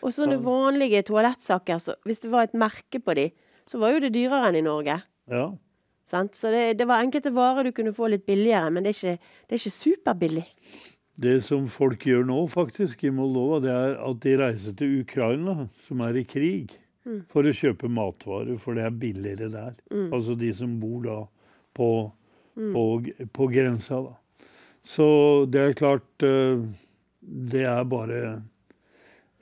Og sånne vanlige toalettsaker, så hvis det var et merke på de, så var jo det dyrere enn i Norge. Ja. Sant? Så det, det var enkelte varer du kunne få litt billigere, men det er ikke, det er ikke superbillig. Det som folk gjør nå, faktisk, i Moldova, det er at de reiser til Ukraina, som er i krig, for å kjøpe matvarer, for det er billigere der. Altså de som bor da på, på, på grensa, da. Så det er klart eh, Det er bare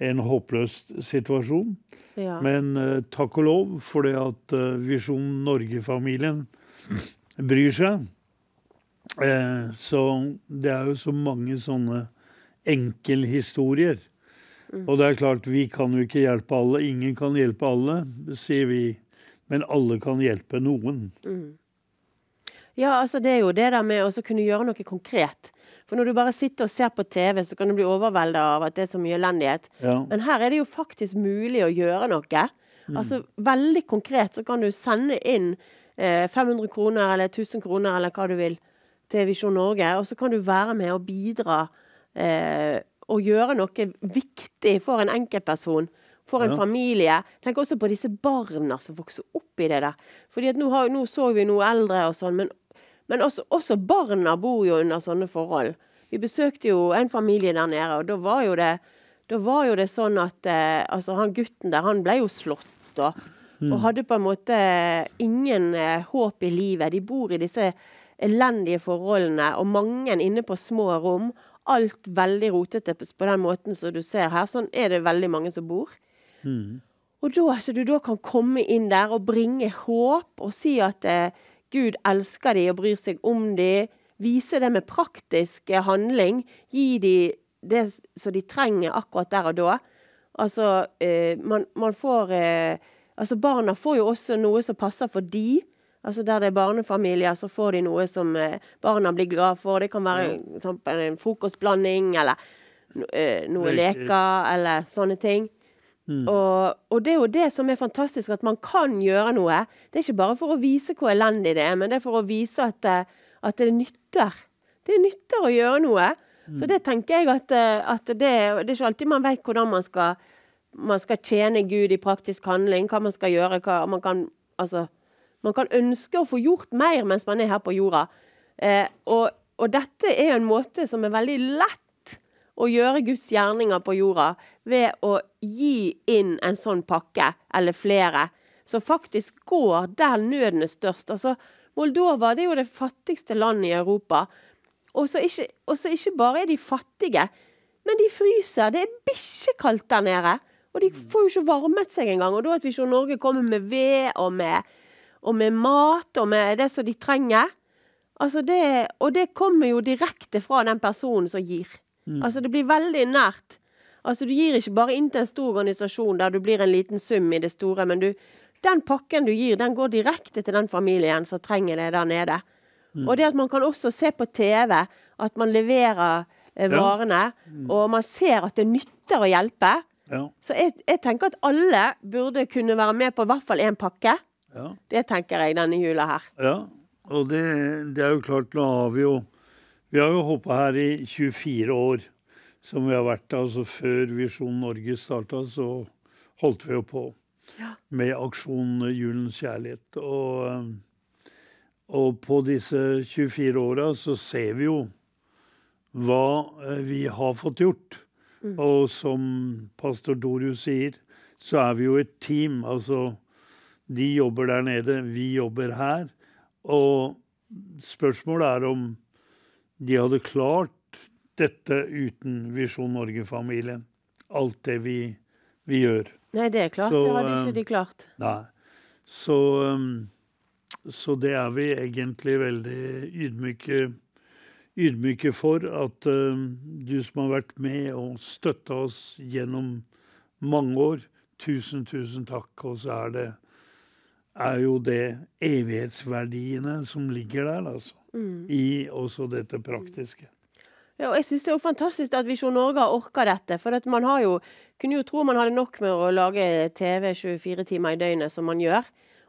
en håpløs situasjon. Ja. Men eh, takk og lov for det at eh, Visjon Norge-familien bryr seg. Eh, så det er jo så mange sånne enkelhistorier. Og det er klart, vi kan jo ikke hjelpe alle. Ingen kan hjelpe alle, sier vi. Men alle kan hjelpe noen. Ja, altså det er jo det der med å kunne gjøre noe konkret. For når du bare sitter og ser på TV, så kan du bli overvelda av at det er så mye elendighet. Ja. Men her er det jo faktisk mulig å gjøre noe. Altså veldig konkret så kan du sende inn 500 kroner eller 1000 kroner eller hva du vil til Visjon Norge, og så kan du være med og bidra eh, og gjøre noe viktig for en enkeltperson. For en Ja. familie. Tenk også på disse barna som vokser opp i det der. Fordi at nå, har, nå så vi noe eldre og sånn, men, men også, også barna bor jo under sånne forhold. Vi besøkte jo en familie der nede, og da var jo det, da var jo det sånn at eh, altså han gutten der, han ble jo slått og, og hadde på en måte ingen eh, håp i livet. De bor i disse elendige forholdene, og mange inne på små rom. Alt veldig rotete på, den måten som du ser her. Sånn er det veldig mange som bor. Og da, så du da kan komme inn der og bringe håp og si at eh, Gud elsker de og bryr seg om de. Vise det med praktisk eh, handling. Gi de det som de trenger akkurat der og da. Altså, eh, man, man får eh, Altså, barna får jo også noe som passer for de. Altså Der det er barnefamilier, så får de noe som eh, barna blir glad for. Det kan være eksempel en frokostblanding eller eh, noe Leker. eller sånne ting. Og, og det er jo det som er fantastisk, at man kan gjøre noe. Det er ikke bare for å vise hvor elendig det er, men det er for å vise at det, at det nytter. Det nytter å gjøre noe. Så det tenker jeg at, eh, at det, det er ikke alltid man vet hvordan man skal, man skal tjene Gud i praktisk handling, hva man skal gjøre. Hva, man, kan, altså, man kan ønske å få gjort mer mens man er her på jorda. Eh, og, og dette er en måte som er veldig lett å gjøre Guds gjerninger på jorda ved å gi inn en sånn pakke, eller flere, som faktisk går der nøden er størst. Altså, Moldova det er jo det fattigste landet i Europa. Og så ikke, ikke bare er de fattige, men de fryser. Det er bikkjekaldt der nede. Og de får jo ikke varmet seg engang. Og da at Visjon Norge kommer med ved og med, og med mat og med det som de trenger Altså det, og det kommer jo direkte fra den personen som gir. Altså det blir veldig nært. Altså du gir ikke bare inn til en stor organisasjon der du blir en liten sum i det store, men du, den pakken du gir, den går direkte til den familien som trenger det der nede. Og det at man kan også se på TV at man leverer eh, Ja. varene, og man ser at det nytter å hjelpe. Ja. Så jeg, jeg tenker at alle burde kunne være med på i hvert fall én pakke. Ja. Det tenker jeg denne jula her. Ja, og det, det er jo klart, nå har vi jo Vi har jo hoppa her i 24 år, som vi har vært altså Før Visjon Norge starta, så holdt vi jo på med aksjon Julens kjærlighet. Og, og på disse 24 åra så ser vi jo hva eh, vi har fått gjort. Og som pastor Dorus sier, så er vi jo et team. Altså, de jobber der nede, vi jobber her. Og spørsmålet er om de hadde klart dette uten Visjon Norge-familien. Alt det vi, vi gjør. Nei, det er klart. Så, det hadde eh, ikke de klart. Nei. Så, um, så det er vi egentlig veldig ydmyke, ydmyke for. At um, du som har vært med og støtta oss gjennom mange år, tusen, tusen takk. Og så er det er jo det evighetsverdiene som ligger der, altså. I også dette praktiske. Ja, og jeg syns det er jo fantastisk at Visjon Norge har orka dette. For at man har jo Kunne jo tro man hadde nok med å lage TV 24 timer i døgnet, som man gjør.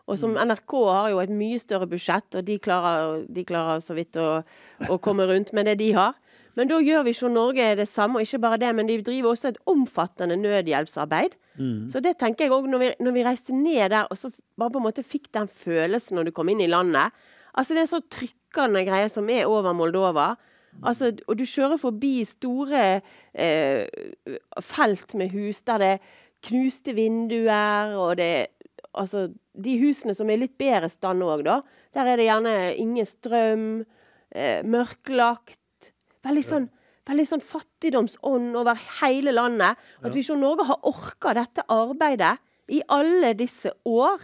Og som NRK har jo et mye større budsjett, og de klarer, de klarer så vidt å, å komme rundt med det de har. Men da gjør Visjon Norge det samme, og ikke bare det, men de driver også et omfattende nødhjelpsarbeid. Så det tenker jeg òg når, vi- når vi reiste ned der og så bare på en måte fikk den følelsen når du kom inn i landet. Altså Det er en sånn trykkende greie som er over Moldova. Altså, og du kjører forbi store eh, felt med hus der det er knuste vinduer, og det Altså, de husene som er litt bedre stand òg, da. Der er det gjerne ingen strøm, eh, mørklagt. Veldig sånn veldig sånn fattigdomsånd over hele landet. At Visjon Norge har orka dette arbeidet i alle disse år,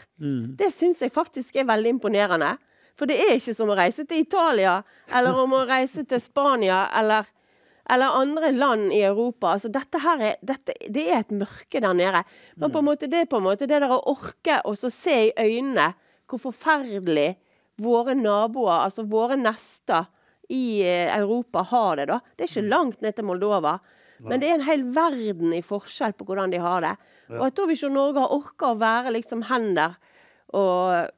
det syns jeg faktisk er veldig imponerende. For det er ikke som å reise til Italia, eller om å reise til Spania, eller, eller andre land i Europa. Altså, dette her er, dette, det er et mørke der nede. Men på en måte, det er på en måte det der å orke å se i øynene hvor forferdelig våre naboer, altså våre nester i eh, Europa har det, da. Det er ikke langt ned til Moldova. Men det er en hel verden i forskjell på hvordan de har det. Og jeg tror vi ikke Norge har orka å være liksom hender og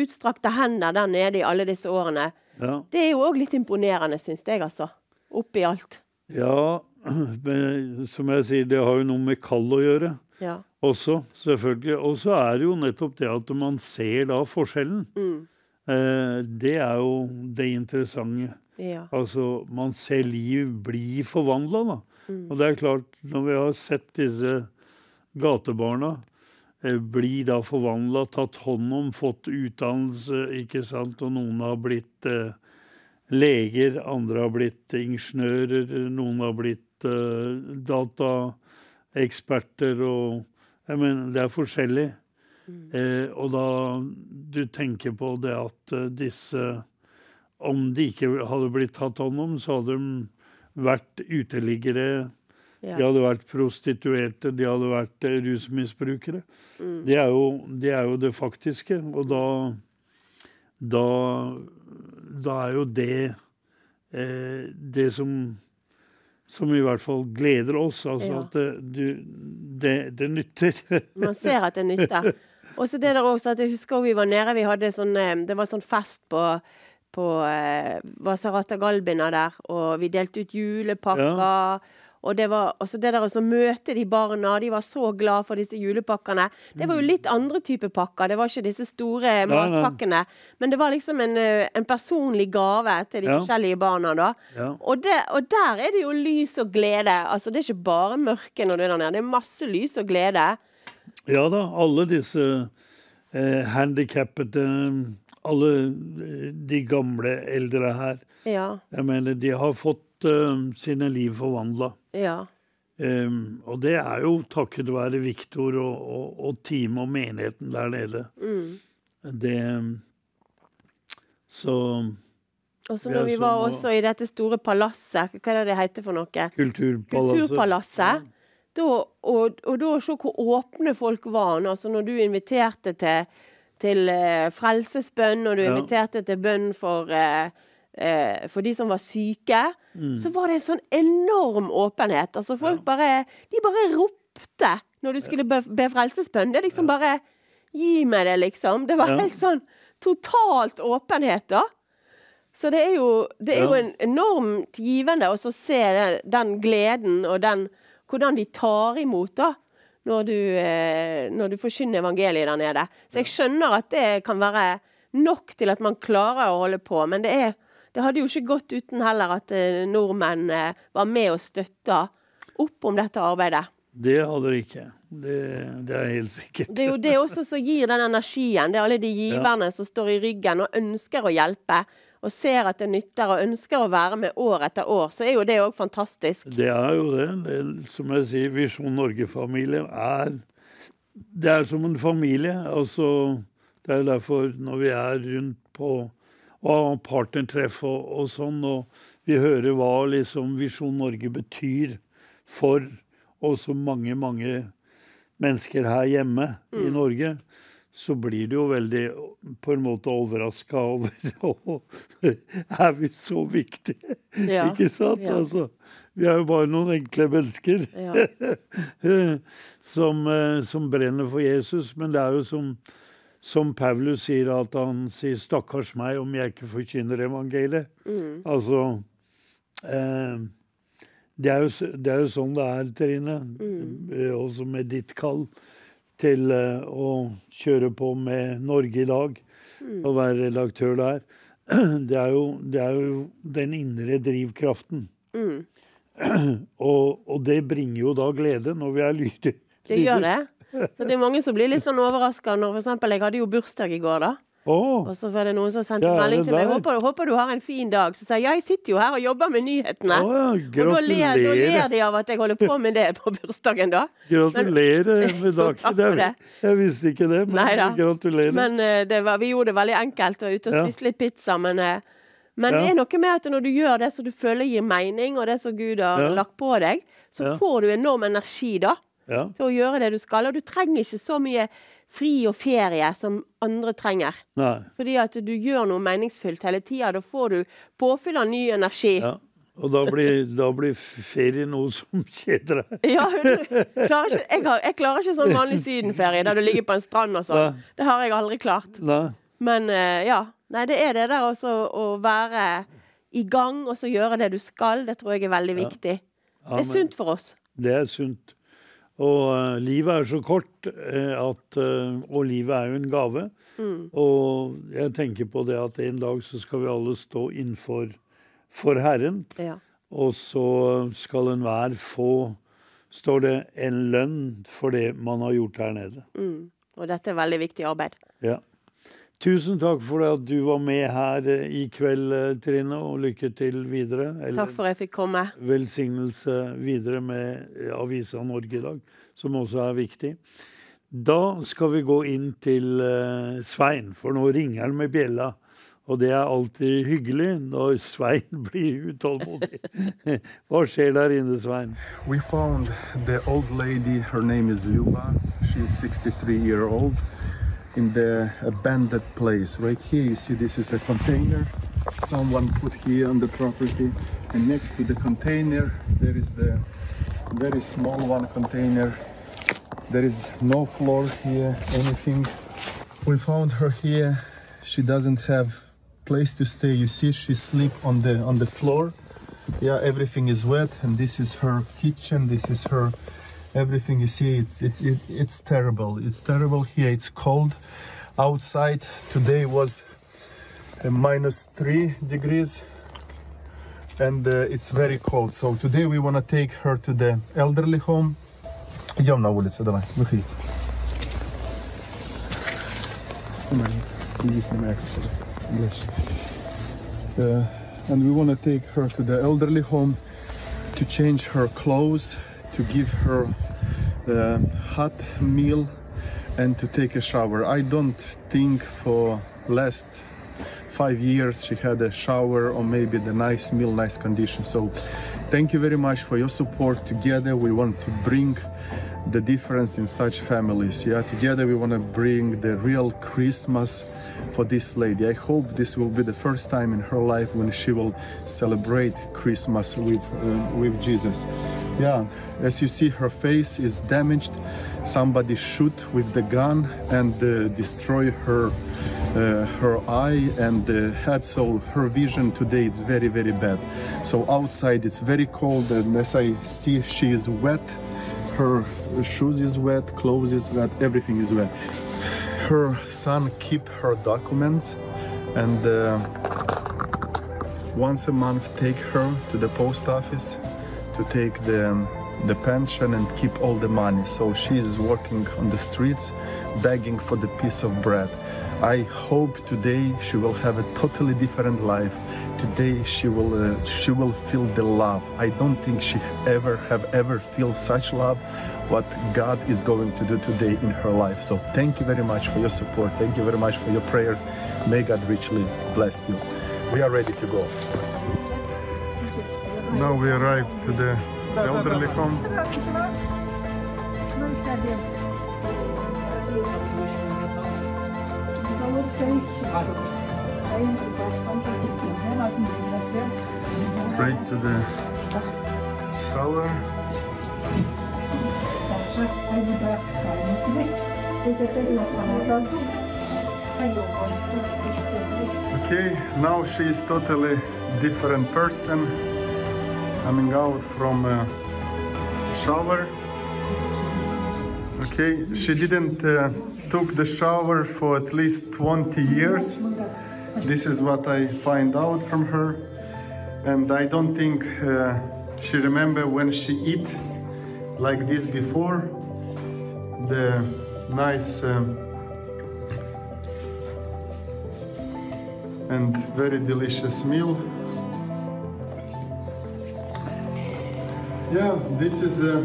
utstrakte hender der nede i alle disse årene, Ja. det er jo òg litt imponerende, syns jeg, altså. Oppi alt. ja, (clears throat) men som jeg sier, det har jo noe med kall å gjøre Ja. også, selvfølgelig. Og så er det jo nettopp det at man ser da forskjellen. Eh, det er jo det interessante. ja. Altså, man ser liv bli forvandla, da. Og det er klart, når vi har sett disse gatebarna eh, bli da forvandla, tatt hånd om, fått utdannelse, ikke sant, og noen har blitt eh, leger, andre har blitt ingeniører, noen har blitt uh, dataeksperter, og jeg mener, det er forskjellig. Eh, og da du tenker på det at eh, disse Om de ikke hadde blitt tatt hånd om, så hadde de vært uteliggere, Ja. de hadde vært prostituerte, de hadde vært rusmisbrukere. Mm. Det, er jo, det er jo det faktiske. Og da Da, da er jo det eh, det som som i hvert fall gleder oss. Altså Ja. at det, du, det, det nytter. (laughs) Man ser at det nytter. Og så det der også, at Jeg husker vi var nede, vi hadde sånn, eh, det var sånn fest på, på eh, Vasarata Galbina der, og vi delte ut julepakker. Og det var også det der å møte de barna, de var så glad for disse julepakkene. Det var jo litt andre typer pakker, det var ikke disse store matpakkene. Men det var liksom en, eh, en personlig gave til de Ja. forskjellige barna, da. Ja. Og, det, og der er det jo lys og glede. Altså Det er ikke bare mørke når du er der nede, det er masse lys og glede. Ja da, alle disse eh, handikappede, alle eh, de gamle eldre her. Ja. Jeg mener, de har fått eh, sine liv forvandla. Ja. Um, og det er jo takket være Viktor og, og, og teamet og menigheten der nede. Det Så Og så når vi var som, også i dette store palasset, hva er det det heter for noe? Kulturpalasset Kulturpalasset. Da, og, og da se hvor åpne folk var. Altså når du inviterte til, til eh, frelsesbønn, og du Ja. inviterte til bønn for, eh, eh, for de som var syke, Mm. så var det en sånn enorm åpenhet. Altså folk bare De bare ropte når du skulle be, be frelsesbønn. Det er liksom bare Gi meg det, liksom. Det var Ja. helt sånn totalt åpenhet, da. Så det er jo, det er jo en enormt givende å se den gleden og den hvordan de tar imot da, når du, eh, når du forkynner evangeliet der nede. Så jeg skjønner at det kan være nok til at man klarer å holde på, men det, er, det hadde jo ikke gått uten heller at eh, nordmenn eh, var med og støtta opp om dette arbeidet. Det hadde de ikke. Det, det er helt sikkert. Det er jo det også som gir den energien. Det er alle de giverne som står i ryggen og ønsker å hjelpe, og ser at det nytter og ønsker å være med år etter år. Så er jo det òg fantastisk. Det er jo det. det er, som jeg sier, Visjon Norge-familien er Det er som en familie. Altså, det er derfor når vi er rundt på og partnertreff og, og sånn, og vi hører hva liksom Visjon Norge betyr for også mange, mange mennesker her hjemme i Norge, så blir du jo veldig på en måte overraska over (laughs) Er vi så viktige? Ja. Ikke sant? Ja. Altså, vi er jo bare noen enkle mennesker Ja. (laughs) som, eh, som brenner for Jesus. Men det er jo som, som Paulus sier, at han sier 'stakkars meg om jeg ikke forkynner evangeliet'. Mm. Altså Eh, det, er jo, det er jo sånn det er, Trine. Eh, også med ditt kall til eh, å kjøre på med Norge i dag og være redaktør der. (clears throat) Det er jo, det er jo den indre drivkraften. (clears throat) og, og det bringer jo da glede når vi er lydige. Det gjør det. Så det er mange som blir litt sånn overraska når eksempel jeg hadde jo bursdag i går, da. Oh. Og så var det noen som sendte Ja, melding til meg. Håper, håper du har en fin dag. Så sa jeg jeg sitter jo her og jobber med nyhetene. Oh, ja, og da ler, da ler de av at jeg holder på med det på bursdagen, da. (laughs) Gratulerer med dagen. (laughs) Det. Jeg visste ikke det, men Neida. gratulerer. Men uh, det var, vi gjorde det veldig enkelt, Var ute og Ja. spiste litt pizza. Men, uh, men Ja. det er noe med at når du gjør det som du føler gir mening, og det som Gud har Ja. lagt på deg, så Ja. får du enorm energi da ja. til å gjøre det du skal. Og du trenger ikke så mye fri og ferie som andre trenger. Nei. Fordi at du gjør noe meningsfylt hele tida. Da får du påfyll av ny energi. Ja. Og da blir, da blir ferie noe som kjeder deg. (laughs) Ja, jeg, jeg klarer ikke sånn vanlig sydenferie der du ligger på en strand og sånn. Det har jeg aldri klart. Nei. Men eh, ja. Nei, det er det der også å være i gang og så gjøre det du skal. Det tror jeg er veldig viktig. Det er sunt for oss. Det er sunt. Og eh, livet er så kort, eh, at, eh, og livet er jo en gave. Og jeg tenker på det at en dag så skal vi alle stå innenfor for Herren. Ja. Og så skal enhver få, står det, en lønn for det man har gjort her nede. Og dette er veldig viktig arbeid. Ja. Tusen takk for at du var med her eh, i kveld, eh, Trine, og lykke til videre. Eller Takk for at jeg fikk komme. velsignelse videre med eh, Avisa Norge i dag, som også er viktig. Da skal vi gå inn til Svein, for nå ringer han med bjella. Og det er alltid hyggelig når Svein (laughs) blir utålmodig. Hva skjer der inne, Svein? We found the old lady, her name is Luba. She's 63 year old in the abandoned place. Right here, you see this is a container someone put here on the property. And next to the container, there is the very small one container. There is no floor here, anything. We found her here. She doesn't have place to stay. You see, she sleep on the on the floor yeah everything is wet and this is her kitchen this is her everything you see it's it's it, it's terrible it's terrible here it's cold outside today was uh, minus three degrees and uh, it's very cold so today we want to take her to the elderly home Идем на улицу, давай, выходи. Снимай, иди снимай. Ближче. Uh, and we want to take her to the elderly home to change her clothes, to give her uh, hot meal, and to take a shower. I don't think for last five years she had a shower or maybe the nice meal, nice condition. So thank you very much for your support. Together we want to bring the difference in such families. Yeah, together we want to bring the real Christmas for this lady. I hope this will be the first time in her life when she will celebrate Christmas with uh, with Jesus. Yeah, as you see, her face is damaged. Somebody shoot with the gun and uh, destroy her uh, her eye and head. So her vision today is very very bad. So outside it's very cold, and as I see, she is wet her shoes is wet, clothes is wet, everything is wet. Her son keep her documents and uh, once a month take her to the post office to take the the pension and keep all the money. So she is working on the streets begging for the piece of bread. I hope today she will have a totally different life. Today she will uh, she will feel the love. I don't think she ever have ever feel such love what God is going to do today in her life. So thank you very much for your support. Thank you very much for your prayers. May God richly bless you. We are ready to go. Now we arrived to the elderly home. Straight to the shower. Okay, now she is totally different person. coming out from shower. Okay, she didn't uh, took the shower for at least 20 years. This is what I find out from her, and I don't think uh, she remember when she eat like this before. The nice um, and very delicious meal. Yeah, this is uh,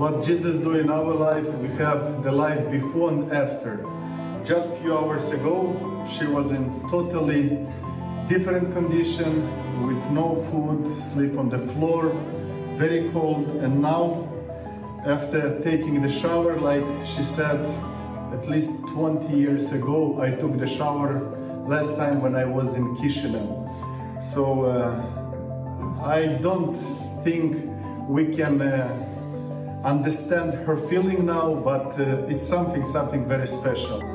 what Jesus do in our life. We have the life before and after. Just few hours ago, she was in totally different condition with no food, sleep on the floor, very cold, and now, after taking the shower, like she said, at least 20 years ago, I took the shower last time when I was in Chisinau. So uh, I don't think we can uh, understand her feeling now, but uh, it's something, something very special.